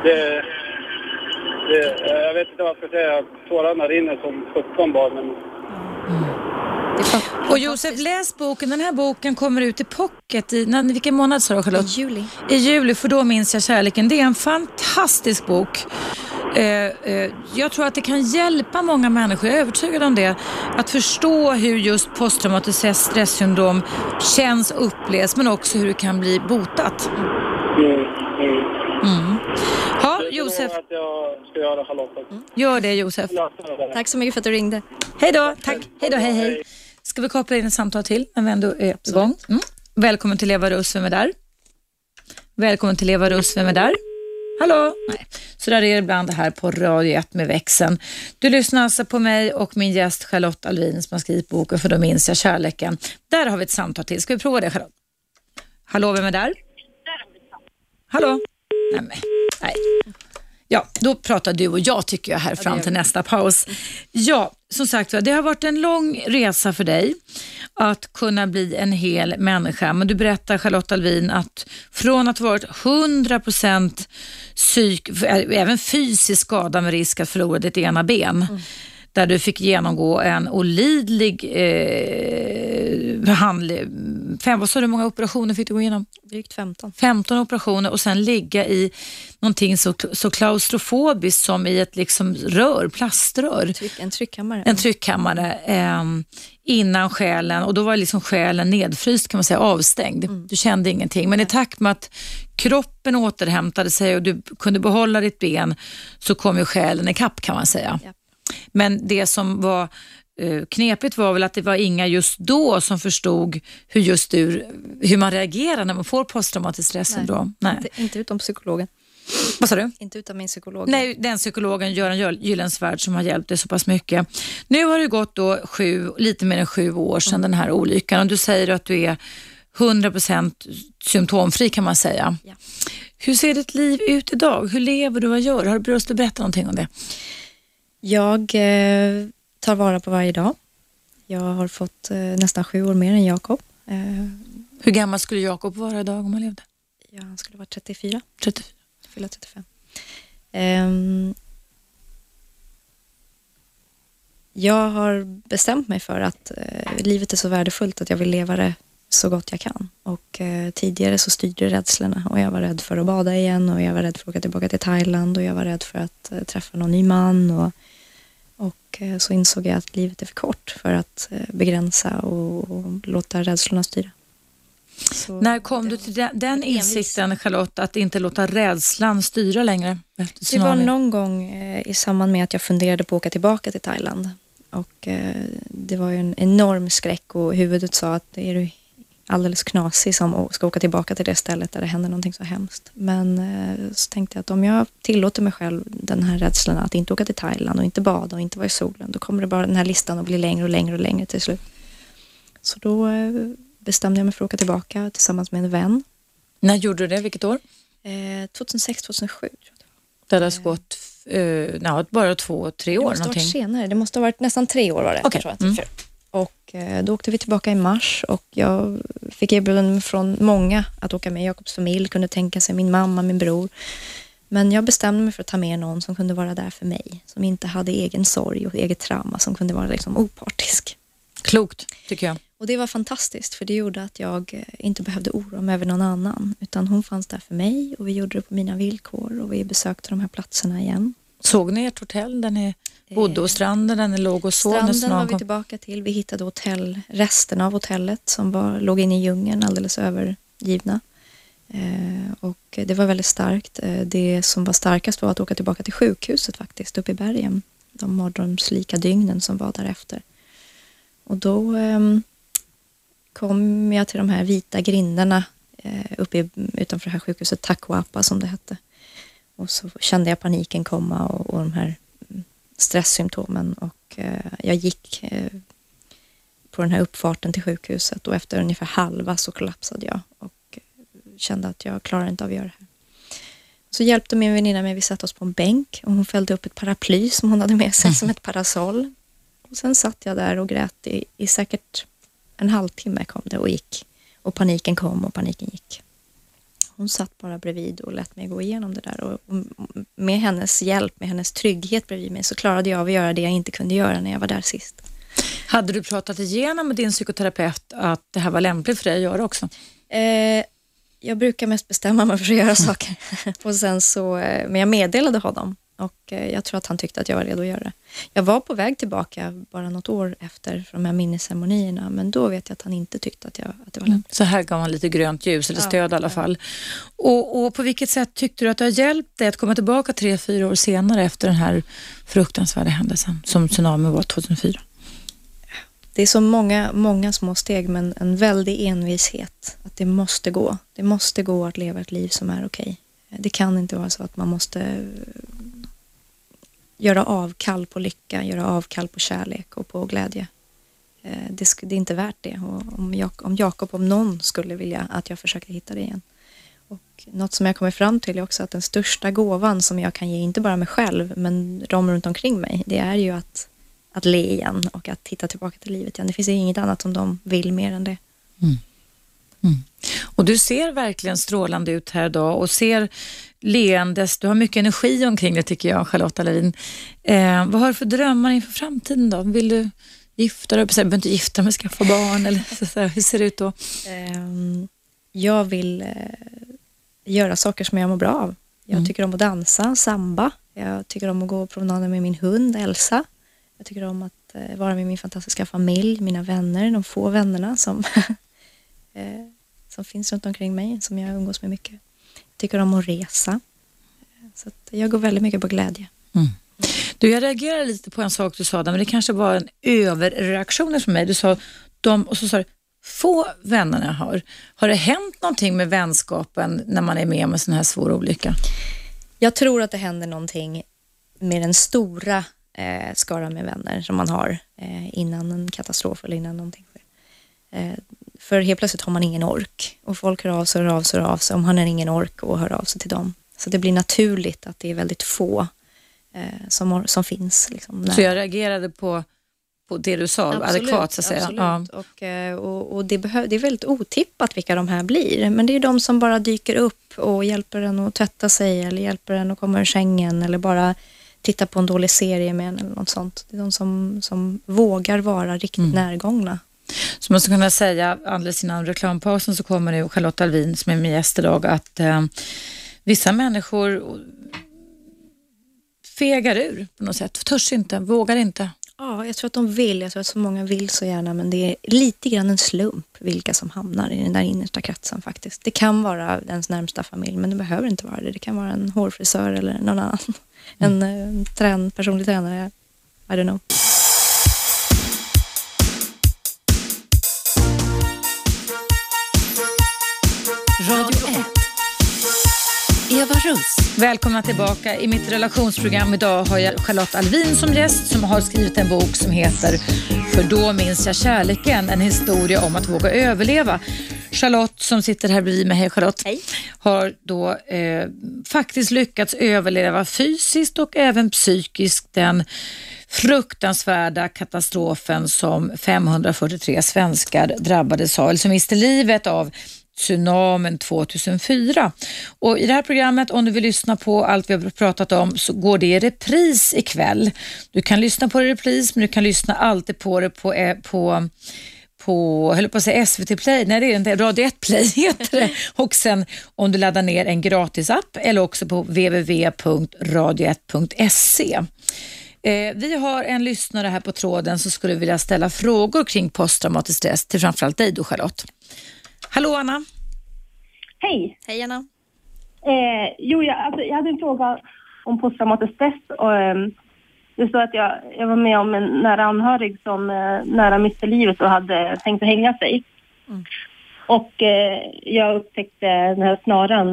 det, det, jag vet inte vad jag ska säga, tårarna rinner som sjutton bara. Men, fan- Och Josef, läs boken. Den här boken kommer ut i pocket i, när, vilken månad sa du I Charlotte? juli. I juli, för då minns jag kärleken. Det är en fantastisk bok. Eh, eh, jag tror att det kan hjälpa många människor, jag är övertygad om det, att förstå hur just posttraumatiskt stresssyndrom känns och upplevs, men också hur det kan bli botat. mm, mm. Ja, Det Josef, att jag ska göra Charlotte. gör det Josef. Tack så mycket för att du ringde. Hej då, tack. Hej då, hej hej. Ska vi koppla in ett samtal till när vi ändå är igång? Mm. Välkommen till Eva Russ, vem är där? Välkommen till Eva Russ, vem är där? Hallå? Nej. Så där är det ibland här på Radio 1 med växeln. Du lyssnar alltså på mig och min gäst Charlotte Alvin som har skrivit boken För då minns jag kärleken. Där har vi ett samtal till. Ska vi prova det Charlotte? Hallå, vem är där? Hallå? Nej, men, nej. Ja, då pratar du och jag tycker jag här fram till nästa paus. Ja, som sagt det har varit en lång resa för dig att kunna bli en hel människa. Men du berättar Charlotte Alvin att från att ha varit 100% psyk, även fysisk skada med risk att förlora ditt ena ben, mm där du fick genomgå en olidlig eh, behandling. Fem, vad sa du, många operationer fick du gå igenom? Drygt 15. 15 operationer och sen ligga i någonting så, så klaustrofobiskt som i ett liksom rör, plaströr. Tryck, en tryckkammare. En tryckkammare eh, innan själen och då var liksom själen nedfryst kan man säga, avstängd. Du kände ingenting. Men i takt med att kroppen återhämtade sig och du kunde behålla ditt ben så kom ju själen ikapp kan man säga. Ja. Men det som var eh, knepigt var väl att det var inga just då som förstod hur just du, hur man reagerar när man får posttraumatiskt stressyndrom. Nej. Inte, inte utom psykologen. Vad sa du? Inte utan min psykolog. Nej, den psykologen Göran Gyll- Gyllensvärd som har hjälpt dig så pass mycket. Nu har det gått då sju, lite mer än sju år sedan den här olyckan och du säger att du är 100% symptomfri kan man säga. Ja. Hur ser ditt liv ut idag? Hur lever du? Vad gör du? Har du att berätta någonting om det? Jag eh, tar vara på varje dag. Jag har fått eh, nästan sju år mer än Jakob. Eh, Hur gammal skulle Jakob vara idag om han levde? ja, han skulle vara 34, 34. fylla 35. Ehm, jag har bestämt mig för att eh, livet är så värdefullt att jag vill leva det så gott jag kan. Och eh, tidigare så styrde rädslorna och jag var rädd för att bada igen och jag var rädd för att åka tillbaka till Thailand och jag var rädd för att eh, träffa någon ny man och, och eh, så insåg jag att livet är för kort för att eh, begränsa och, och låta rädslorna styra. Så När kom du till den, den insikten Charlotte, att inte låta rädslan styra längre? Det var någon gång eh, i samband med att jag funderade på att åka tillbaka till Thailand. Och eh, det var ju en enorm skräck och huvudet sa att är du alldeles knasig som ska åka tillbaka till det stället där det händer någonting så hemskt. Men eh, så tänkte jag att om jag tillåter mig själv den här rädslan att inte åka till Thailand och inte bada och inte vara i solen, då kommer det bara den här listan att bli längre och längre och längre till slut. Så då eh, bestämde jag mig för att åka tillbaka tillsammans med en vän. När gjorde du det? Vilket år? Eh, 2006, 2007 tror jag det hade gått eh, bara två, tre år? Det måste ha varit senare. Det måste ha varit nästan tre år var det. Okay. Tror jag, mm. Och eh, då åkte vi tillbaka i mars och jag fick erbjudanden från många att åka med. Jakobs familj kunde tänka sig, min mamma, min bror. Men jag bestämde mig för att ta med någon som kunde vara där för mig, som inte hade egen sorg och eget trauma, som kunde vara liksom opartisk. Klokt, tycker jag. Och det var fantastiskt, för det gjorde att jag eh, inte behövde oroa mig över någon annan, utan hon fanns där för mig och vi gjorde det på mina villkor och vi besökte de här platserna igen. Såg ni ert hotell där ni bodde och stranden där ni låg och sov? Stranden var vi tillbaka till. Vi hittade hotell, resten av hotellet som var, låg inne i djungeln alldeles övergivna. Eh, och det var väldigt starkt. Eh, det som var starkast var att åka tillbaka till sjukhuset faktiskt, uppe i bergen. De mardrömslika dygnen som var därefter. Och då eh, kom jag till de här vita grindarna eh, uppe utanför det här sjukhuset, Takuapa som det hette. Och så kände jag paniken komma och, och de här stresssymptomen och eh, jag gick eh, på den här uppfarten till sjukhuset och efter ungefär halva så kollapsade jag och kände att jag klarar inte av att göra det här. Så hjälpte min väninna mig, vi satte oss på en bänk och hon fällde upp ett paraply som hon hade med sig som ett parasoll. Och sen satt jag där och grät i, i säkert en halvtimme kom det och gick. Och paniken kom och paniken gick. Hon satt bara bredvid och lät mig gå igenom det där och med hennes hjälp, med hennes trygghet bredvid mig så klarade jag av att göra det jag inte kunde göra när jag var där sist. Hade du pratat igenom med din psykoterapeut att det här var lämpligt för dig att göra också? Eh, jag brukar mest bestämma mig för att göra saker [LAUGHS] och sen så, eh, men jag meddelade honom och eh, jag tror att han tyckte att jag var redo att göra det. Jag var på väg tillbaka bara något år efter de här minnesceremonierna, men då vet jag att han inte tyckte att, jag, att det var lämpligt. Så här gav han lite grönt ljus, eller stöd ja, i alla fall. Och, och, på vilket sätt tyckte du att det har hjälpt dig att komma tillbaka tre, fyra år senare efter den här fruktansvärda händelsen som tsunamin var 2004? Det är så många, många små steg, men en väldig envishet. Att det måste gå. Det måste gå att leva ett liv som är okej. Okay. Det kan inte vara så att man måste göra avkall på lycka, göra avkall på kärlek och på glädje. Eh, det, det är inte värt det. Och om, om Jakob, om någon, skulle vilja att jag försöker hitta det igen. Och något som jag kommer fram till är också att den största gåvan som jag kan ge, inte bara mig själv, men de runt omkring mig, det är ju att, att le igen och att titta tillbaka till livet igen. Det finns inget annat som de vill mer än det. Mm. Mm. Och du ser verkligen strålande ut här idag och ser leendes, du har mycket energi omkring dig tycker jag, Charlotta Levin. Eh, vad har du för drömmar inför framtiden då? Vill du gifta dig? Du behöver inte gifta dig, skaffa barn eller [LAUGHS] så, hur ser det ut då? Eh, jag vill eh, göra saker som jag mår bra av. Jag mm. tycker om att dansa, samba. Jag tycker om att gå promenader med min hund Elsa. Jag tycker om att eh, vara med min fantastiska familj, mina vänner, de få vännerna som [LAUGHS] eh, som finns runt omkring mig, som jag umgås med mycket. Jag tycker om att resa. Så att jag går väldigt mycket på glädje. Mm. Du, jag reagerade lite på en sak du sa där, men det kanske var en överreaktion från mig. Du sa de, och så sa du, få vännerna har. Har det hänt någonting med vänskapen när man är med om en sån här svår olycka? Jag tror att det händer någonting med den stora eh, skaran med vänner som man har eh, innan en katastrof eller innan någonting sker. Eh, för helt plötsligt har man ingen ork och folk hör av sig, hör av sig, hör av sig. Om han har ingen ork och hör av sig till dem. Så det blir naturligt att det är väldigt få eh, som, som finns. Liksom, så jag reagerade på, på det du sa, absolut, adekvat så att säga? Absolut. Ja. Och, eh, och, och det, behöv, det är väldigt otippat vilka de här blir. Men det är de som bara dyker upp och hjälper en att tvätta sig eller hjälper en att komma ur sängen eller bara titta på en dålig serie med en eller något sånt. Det är de som, som vågar vara riktigt mm. närgångna så man skulle kunna säga alldeles innan reklampausen så kommer nu Charlotte Alvin som är min gäst idag att eh, vissa människor fegar ur på något sätt, törs inte, vågar inte. Ja, jag tror att de vill. Jag tror att så många vill så gärna, men det är lite grann en slump vilka som hamnar i den där innersta kretsen faktiskt. Det kan vara ens närmsta familj, men det behöver inte vara det. Det kan vara en hårfrisör eller någon annan. En, en trän, personlig tränare. I don't know. Radio 1. Eva Russ. Välkomna tillbaka. I mitt relationsprogram idag har jag Charlotte Alvin som gäst som har skrivit en bok som heter För då minns jag kärleken, en historia om att våga överleva. Charlotte som sitter här bredvid mig, hej Charlotte, Hej. har då eh, faktiskt lyckats överleva fysiskt och även psykiskt den fruktansvärda katastrofen som 543 svenskar drabbades av, eller som miste livet av tsunamin 2004. Och I det här programmet, om du vill lyssna på allt vi har pratat om, så går det i repris ikväll. Du kan lyssna på det i repris, men du kan lyssna alltid på det på, eh, på på, höll på att säga SVT Play, nej det är inte, Radio 1 Play [LAUGHS] heter det. Och sen om du laddar ner en gratisapp eller också på www.radio1.se. Eh, vi har en lyssnare här på tråden som skulle vilja ställa frågor kring posttraumatisk stress till framförallt dig då Charlotte. Hallå Anna! Hej! Hej Anna. Eh, jo, jag, alltså, jag hade en fråga om posttraumatisk stress. Och, ehm, det står att jag, jag var med om en nära anhörig som eh, nära miste livet och hade tänkt att hänga sig. Och eh, jag upptäckte den här snaran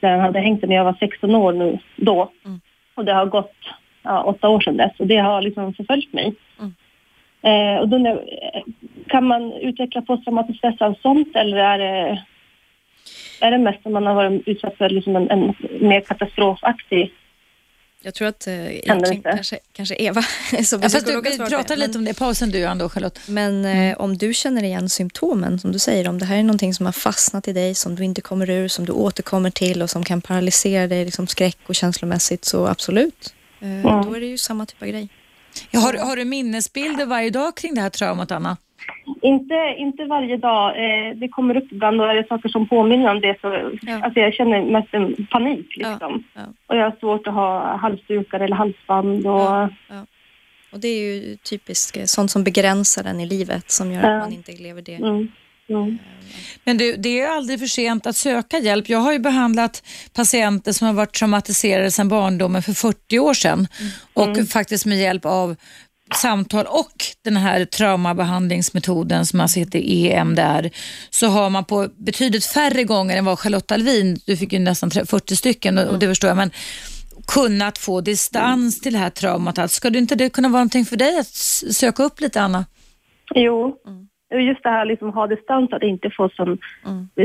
där han hade hängt sig när jag var 16 år nu då. Och det har gått ja, åtta år sedan dess och det har liksom förföljt mig. Eh, och då, jag, eh, kan man utveckla posttraumatisk stress sånt eller är det, är det mest om man har varit utsatt för liksom en, en mer katastrofaktig Jag tror att eh, kanske, kanske Eva [LAUGHS] som Ja, fast du, vi pratar lite om det i pausen du och Charlotte. Men eh, om du känner igen symptomen, som du säger, om det här är någonting som har fastnat i dig, som du inte kommer ur, som du återkommer till och som kan paralysera dig liksom skräck och känslomässigt, så absolut. Eh, Då är det ju samma typ av grej. Ja, har, har du minnesbilder varje dag kring det här traumat Anna? Inte, inte varje dag. Eh, det kommer upp ibland och är det saker som påminner om det så Ja. alltså jag känner mest en panik Ja, liksom. ja. Och jag har svårt att ha halsdukar eller halsband och Ja, ja. Och det är ju typiskt eh, sånt som begränsar en i livet, som gör Ja. att man inte lever det. mm, mm. Men du, det är aldrig för sent att söka hjälp. Jag har ju behandlat patienter som har varit traumatiserade sedan barndomen för 40 år sedan och faktiskt med hjälp av samtal och den här traumabehandlingsmetoden som alltså heter EMDR så har man på betydligt färre gånger än vad Charlotte Alvin, du fick ju nästan 40 stycken och, och det förstår jag, men kunnat få distans till det här traumat. Ska det inte det kunna vara någonting för dig att söka upp lite Anna? Jo, Och just det här liksom ha distans, att inte få sån,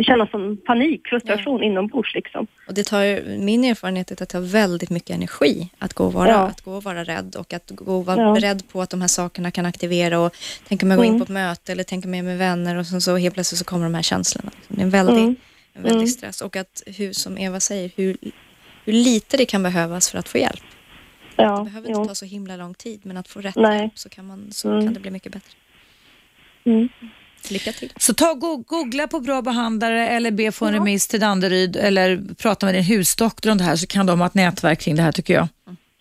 känna sån panik, frustration inombords liksom. Och det tar, min erfarenhet är att det tar väldigt mycket energi att gå och vara, Ja. att gå och vara rädd och att gå och vara Ja. beredd på att de här sakerna kan aktivera och tänka mig gå in Mm. på ett möte eller tänka mig med vänner och sen så helt plötsligt så kommer de här känslorna. Det är en väldig, Mm. en väldig Mm. stress och att, hur, som Eva säger, hur, hur lite det kan behövas för att få hjälp. Ja, Det behöver jo. inte ta så himla lång tid, men att få rätt Nej. hjälp så, kan, man, så Mm. kan det bli mycket bättre. Mm. Lycka till. Så ta go- googla på bra behandlare eller be få en remiss till Danderyd eller prata med din husdoktor om det här så kan de ha ett nätverk kring det här tycker jag.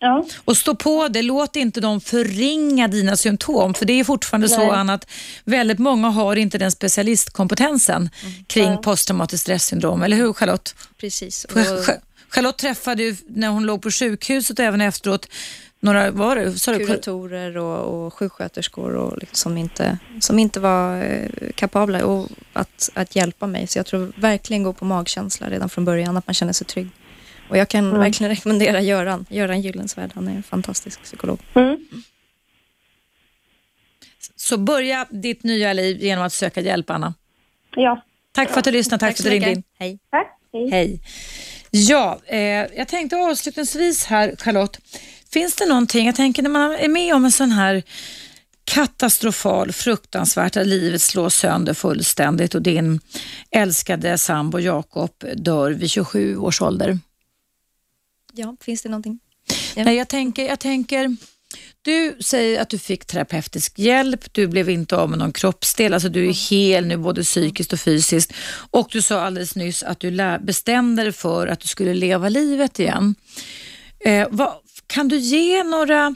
Ja, Och stå på det, låt inte dem förringa dina symptom för det är fortfarande så Nej. Anna, att väldigt många har inte den specialistkompetensen kring Ja. posttraumatiskt stressyndrom, eller hur Charlotte? Precis. Och, Charlotte träffade ju när hon låg på sjukhuset och även efteråt några, var det? Sa du? kuratorer och, och sjuksköterskor och liksom som, inte, som inte var eh, kapabla och att, att hjälpa mig. Så jag tror verkligen gå på magkänsla redan från början, att man känner sig trygg. Och jag kan Mm. verkligen [LAUGHS] rekommendera Göran, Göran Gyllensvärd. Han är en fantastisk psykolog. mm. Så börja ditt nya liv genom att söka hjälp Anna. ja. Tack för att du lyssnade, tack, för att du ringde in. Hej. Tack. Hej. Hej. Ja, eh, jag tänkte avslutningsvis här Charlotte, finns det någonting, jag tänker när man är med om en sån här katastrofal, fruktansvärt, att livet slås sönder fullständigt och din älskade sambo Jakob dör vid 27 års ålder. Ja, finns det någonting? Ja. Nej, jag tänker, jag tänker, du säger att du fick terapeutisk hjälp, du blev inte av med någon kroppsdel, alltså du är hel nu både psykiskt och fysiskt. Och du sa alldeles nyss att du bestämde dig för att du skulle leva livet igen. Eh, vad, kan du ge några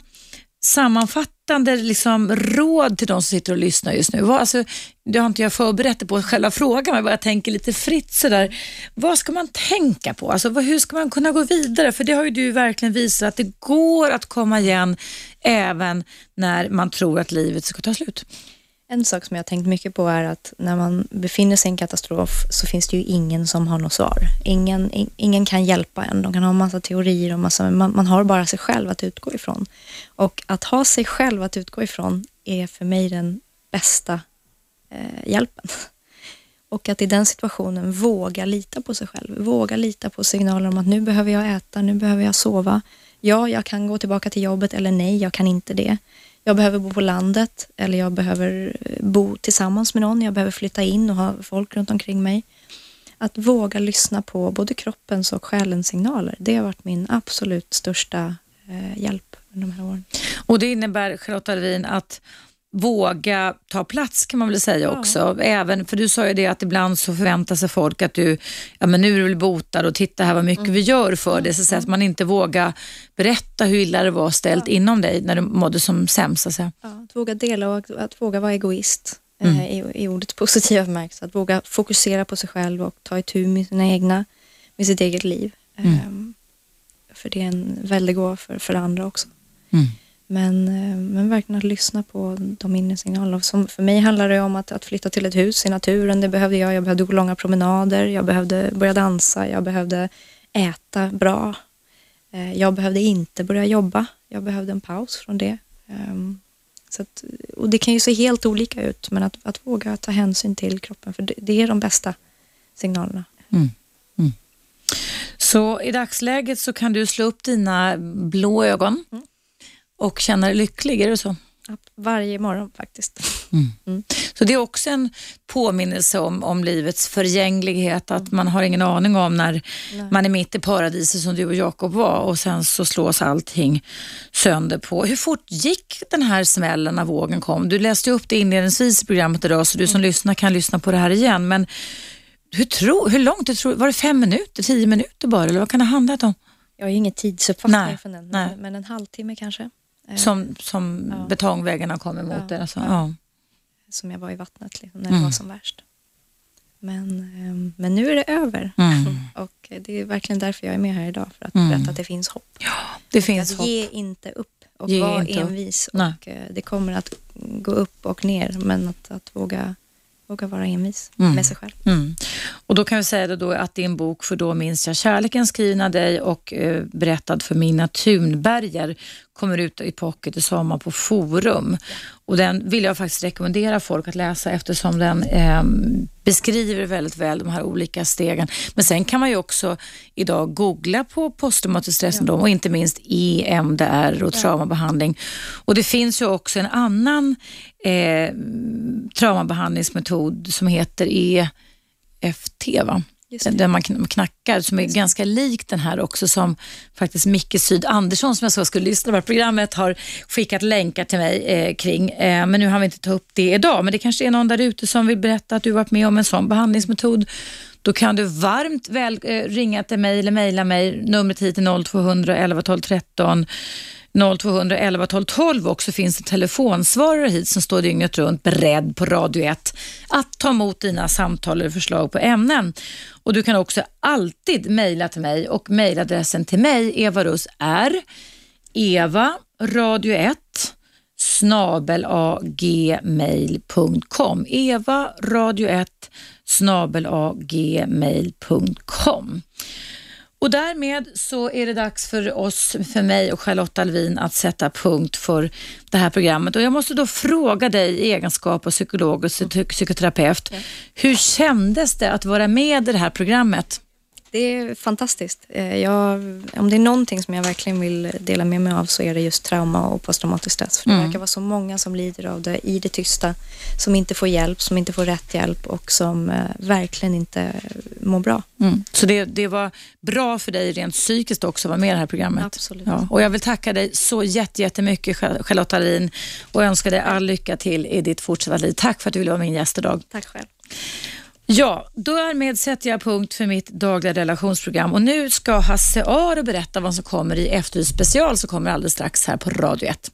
sammanfattande liksom, råd till de som sitter och lyssnar just nu? Vad, alltså, det har inte jag förberett det på själva frågan, men jag tänker lite fritt sådär. Vad ska man tänka på? Alltså, vad, hur ska man kunna gå vidare? För det har ju du verkligen visat att det går att komma igen även när man tror att livet ska ta slut. En sak som jag har tänkt mycket på är att när man befinner sig i en katastrof så finns det ju ingen som har något svar. Ingen, ingen kan hjälpa en. De kan ha massa teorier och massa, man, man har bara sig själv att utgå ifrån. Och att ha sig själv att utgå ifrån är för mig den bästa eh, hjälpen. Och att i den situationen våga lita på sig själv. Våga lita på signaler om att nu behöver jag äta, nu behöver jag sova. Ja, jag kan gå tillbaka till jobbet eller nej, jag kan inte det jag behöver bo på landet eller jag behöver eh, bo tillsammans med någon. Jag behöver flytta in och ha folk runt omkring mig. Att våga lyssna på både kroppens och själens signaler. Det har varit min absolut största eh, hjälp under de här åren. Och det innebär, Charlotta Alvin, att våga ta plats kan man väl säga ja. också. Även, för du sa ju det att ibland så förväntar sig folk att du, ja men nu är du väl botad och titta här vad mycket mm. vi gör för dig. Så, så att man inte vågar berätta hur illa det var ställt ja. inom dig när du mådde som sämst. Ja, att våga dela och att, att våga vara egoist mm. eh, i, i ordets [LAUGHS] positiva bemärkelse. Att våga fokusera på sig själv och ta itu med sina egna, med sitt eget liv. Mm. Um, för det är en väldig gåva för, för andra också. Men, eh, men verkligen att lyssna på de inre signalerna. Som för mig handlar det om att, att flytta till ett hus i naturen. Det behövde jag. Jag behövde gå långa promenader. Jag behövde börja dansa. Jag behövde äta bra. Eh, jag behövde inte börja jobba. Jag behövde en paus från det. Ehm, så att, och det kan ju se helt olika ut, men att, att våga ta hänsyn till kroppen, för det, det är de bästa signalerna. Mm. Mm. Så i dagsläget så kan du slå upp dina blå ögon mm och känna dig lycklig, är det så? Varje morgon faktiskt. Mm. Mm. Så det är också en påminnelse om, om livets förgänglighet, att man har ingen aning om när Nej. man är mitt i paradiset som du och Jakob var och sen så slås allting sönder på. Hur fort gick den här smällen när vågen kom? Du läste upp det inledningsvis i programmet idag så du som mm. lyssnar kan lyssna på det här igen. Men hur, tro, hur långt? Du tror, var det fem minuter, tio minuter bara eller vad kan det ha handlat om? Jag har ingen tidsuppfattning från den, Nej. men en halvtimme kanske. Eh, som, som ja. betongväggarna kom emot ja. det. Alltså. Ja. Som jag var i vattnet liksom, när mm. det var som värst. Men, ehm, men nu är det över. Mm. [LAUGHS] Och det är verkligen därför jag är med här idag, för att mm. berätta att det finns hopp. Ja, det och finns att hopp. Ge inte upp och var envis. Och eh, det kommer att gå upp och ner, men att, att våga våga vara envis mm. med sig själv. Mm. Och då kan vi säga då att din bok För då minns jag kärleken skriven av dig och eh, berättad för Minna Thunberger kommer ut i pocket i sommar på Forum. Och den vill jag faktiskt rekommendera folk att läsa eftersom den eh, beskriver väldigt väl de här olika stegen. Men sen kan man ju också idag googla på posttraumatisk stressyndrom ja. och inte minst EMDR och traumabehandling. Och det finns ju också en annan eh, traumabehandlingsmetod som heter EFT. Va? Där man knackar, som är ganska lik den här också som faktiskt Micke Syd Andersson som jag sa skulle lyssna på programmet har skickat länkar till mig eh, kring. Eh, men nu har vi inte ta upp det idag, men det kanske är någon där ute som vill berätta att du varit med om en sån behandlingsmetod. Då kan du varmt väl eh, ringa till mig eller mejla mig. Numret hit är 0200 11 12 13 0200 11 12 12 också finns en telefonsvarare hit som står dygnet runt beredd på Radio 1 att ta emot dina samtal eller förslag på ämnen. Och Du kan också alltid mejla till mig och mejladressen till mig, Eva Russ, är eva radio 1 snabelagmail.com Eva radio 1 snabelagmail.com och därmed så är det dags för oss, för mig och Charlotte Alvin att sätta punkt för det här programmet. Och jag måste då fråga dig i egenskap av psykolog och psykoterapeut, hur kändes det att vara med i det här programmet? Det är fantastiskt. Eh, jag, om det är någonting som jag verkligen vill dela med mig av så är det just trauma och posttraumatisk stress. För det mm. verkar vara så många som lider av det i det tysta, som inte får hjälp, som inte får rätt hjälp och som eh, verkligen inte mår bra. Mm. Så det, det var bra för dig rent psykiskt också att vara med i det här programmet? Absolut. Ja. Och jag vill tacka dig så jättemycket Charlotta Alin och önska dig all lycka till i ditt fortsatta liv. Tack för att du ville vara min gäst idag. Tack själv. Ja, därmed sätter jag punkt för mitt dagliga relationsprogram och nu ska Hasse Aro berätta vad som kommer i Efterlyst special som kommer alldeles strax här på Radio 1.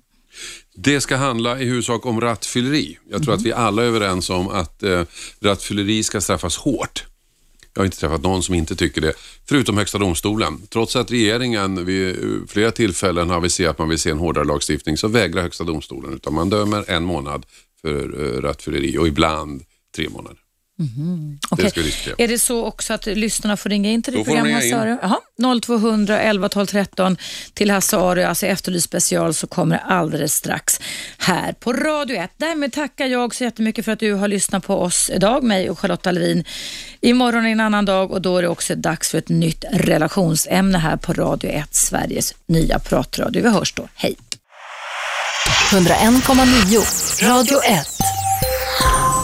Det ska handla i huvudsak om rattfylleri. Jag tror att vi alla är överens om att eh, rattfylleri ska straffas hårt. Jag har inte träffat någon som inte tycker det, förutom Högsta domstolen. Trots att regeringen vid eh, flera tillfällen har aviserat att man vill se en hårdare lagstiftning så vägrar Högsta domstolen utan man dömer en månad för eh, rattfylleri och ibland tre månader. Okej. Det ska vi diskutera. Är det så också att lyssnarna får ringa in till ditt program Hasse. Aro? Jaha, 0200 11 12 13 till Hasse Aro, alltså Efterlyst special så kommer det alldeles strax här på Radio 1. Därmed tackar jag så jättemycket för att du har lyssnat på oss idag, mig och Charlotta Levin. Imorgon är en annan dag och då är det också dags för ett nytt relationsämne här på Radio 1, Sveriges nya pratradio. Vi hörs då, hej! 101,9 Radio 1.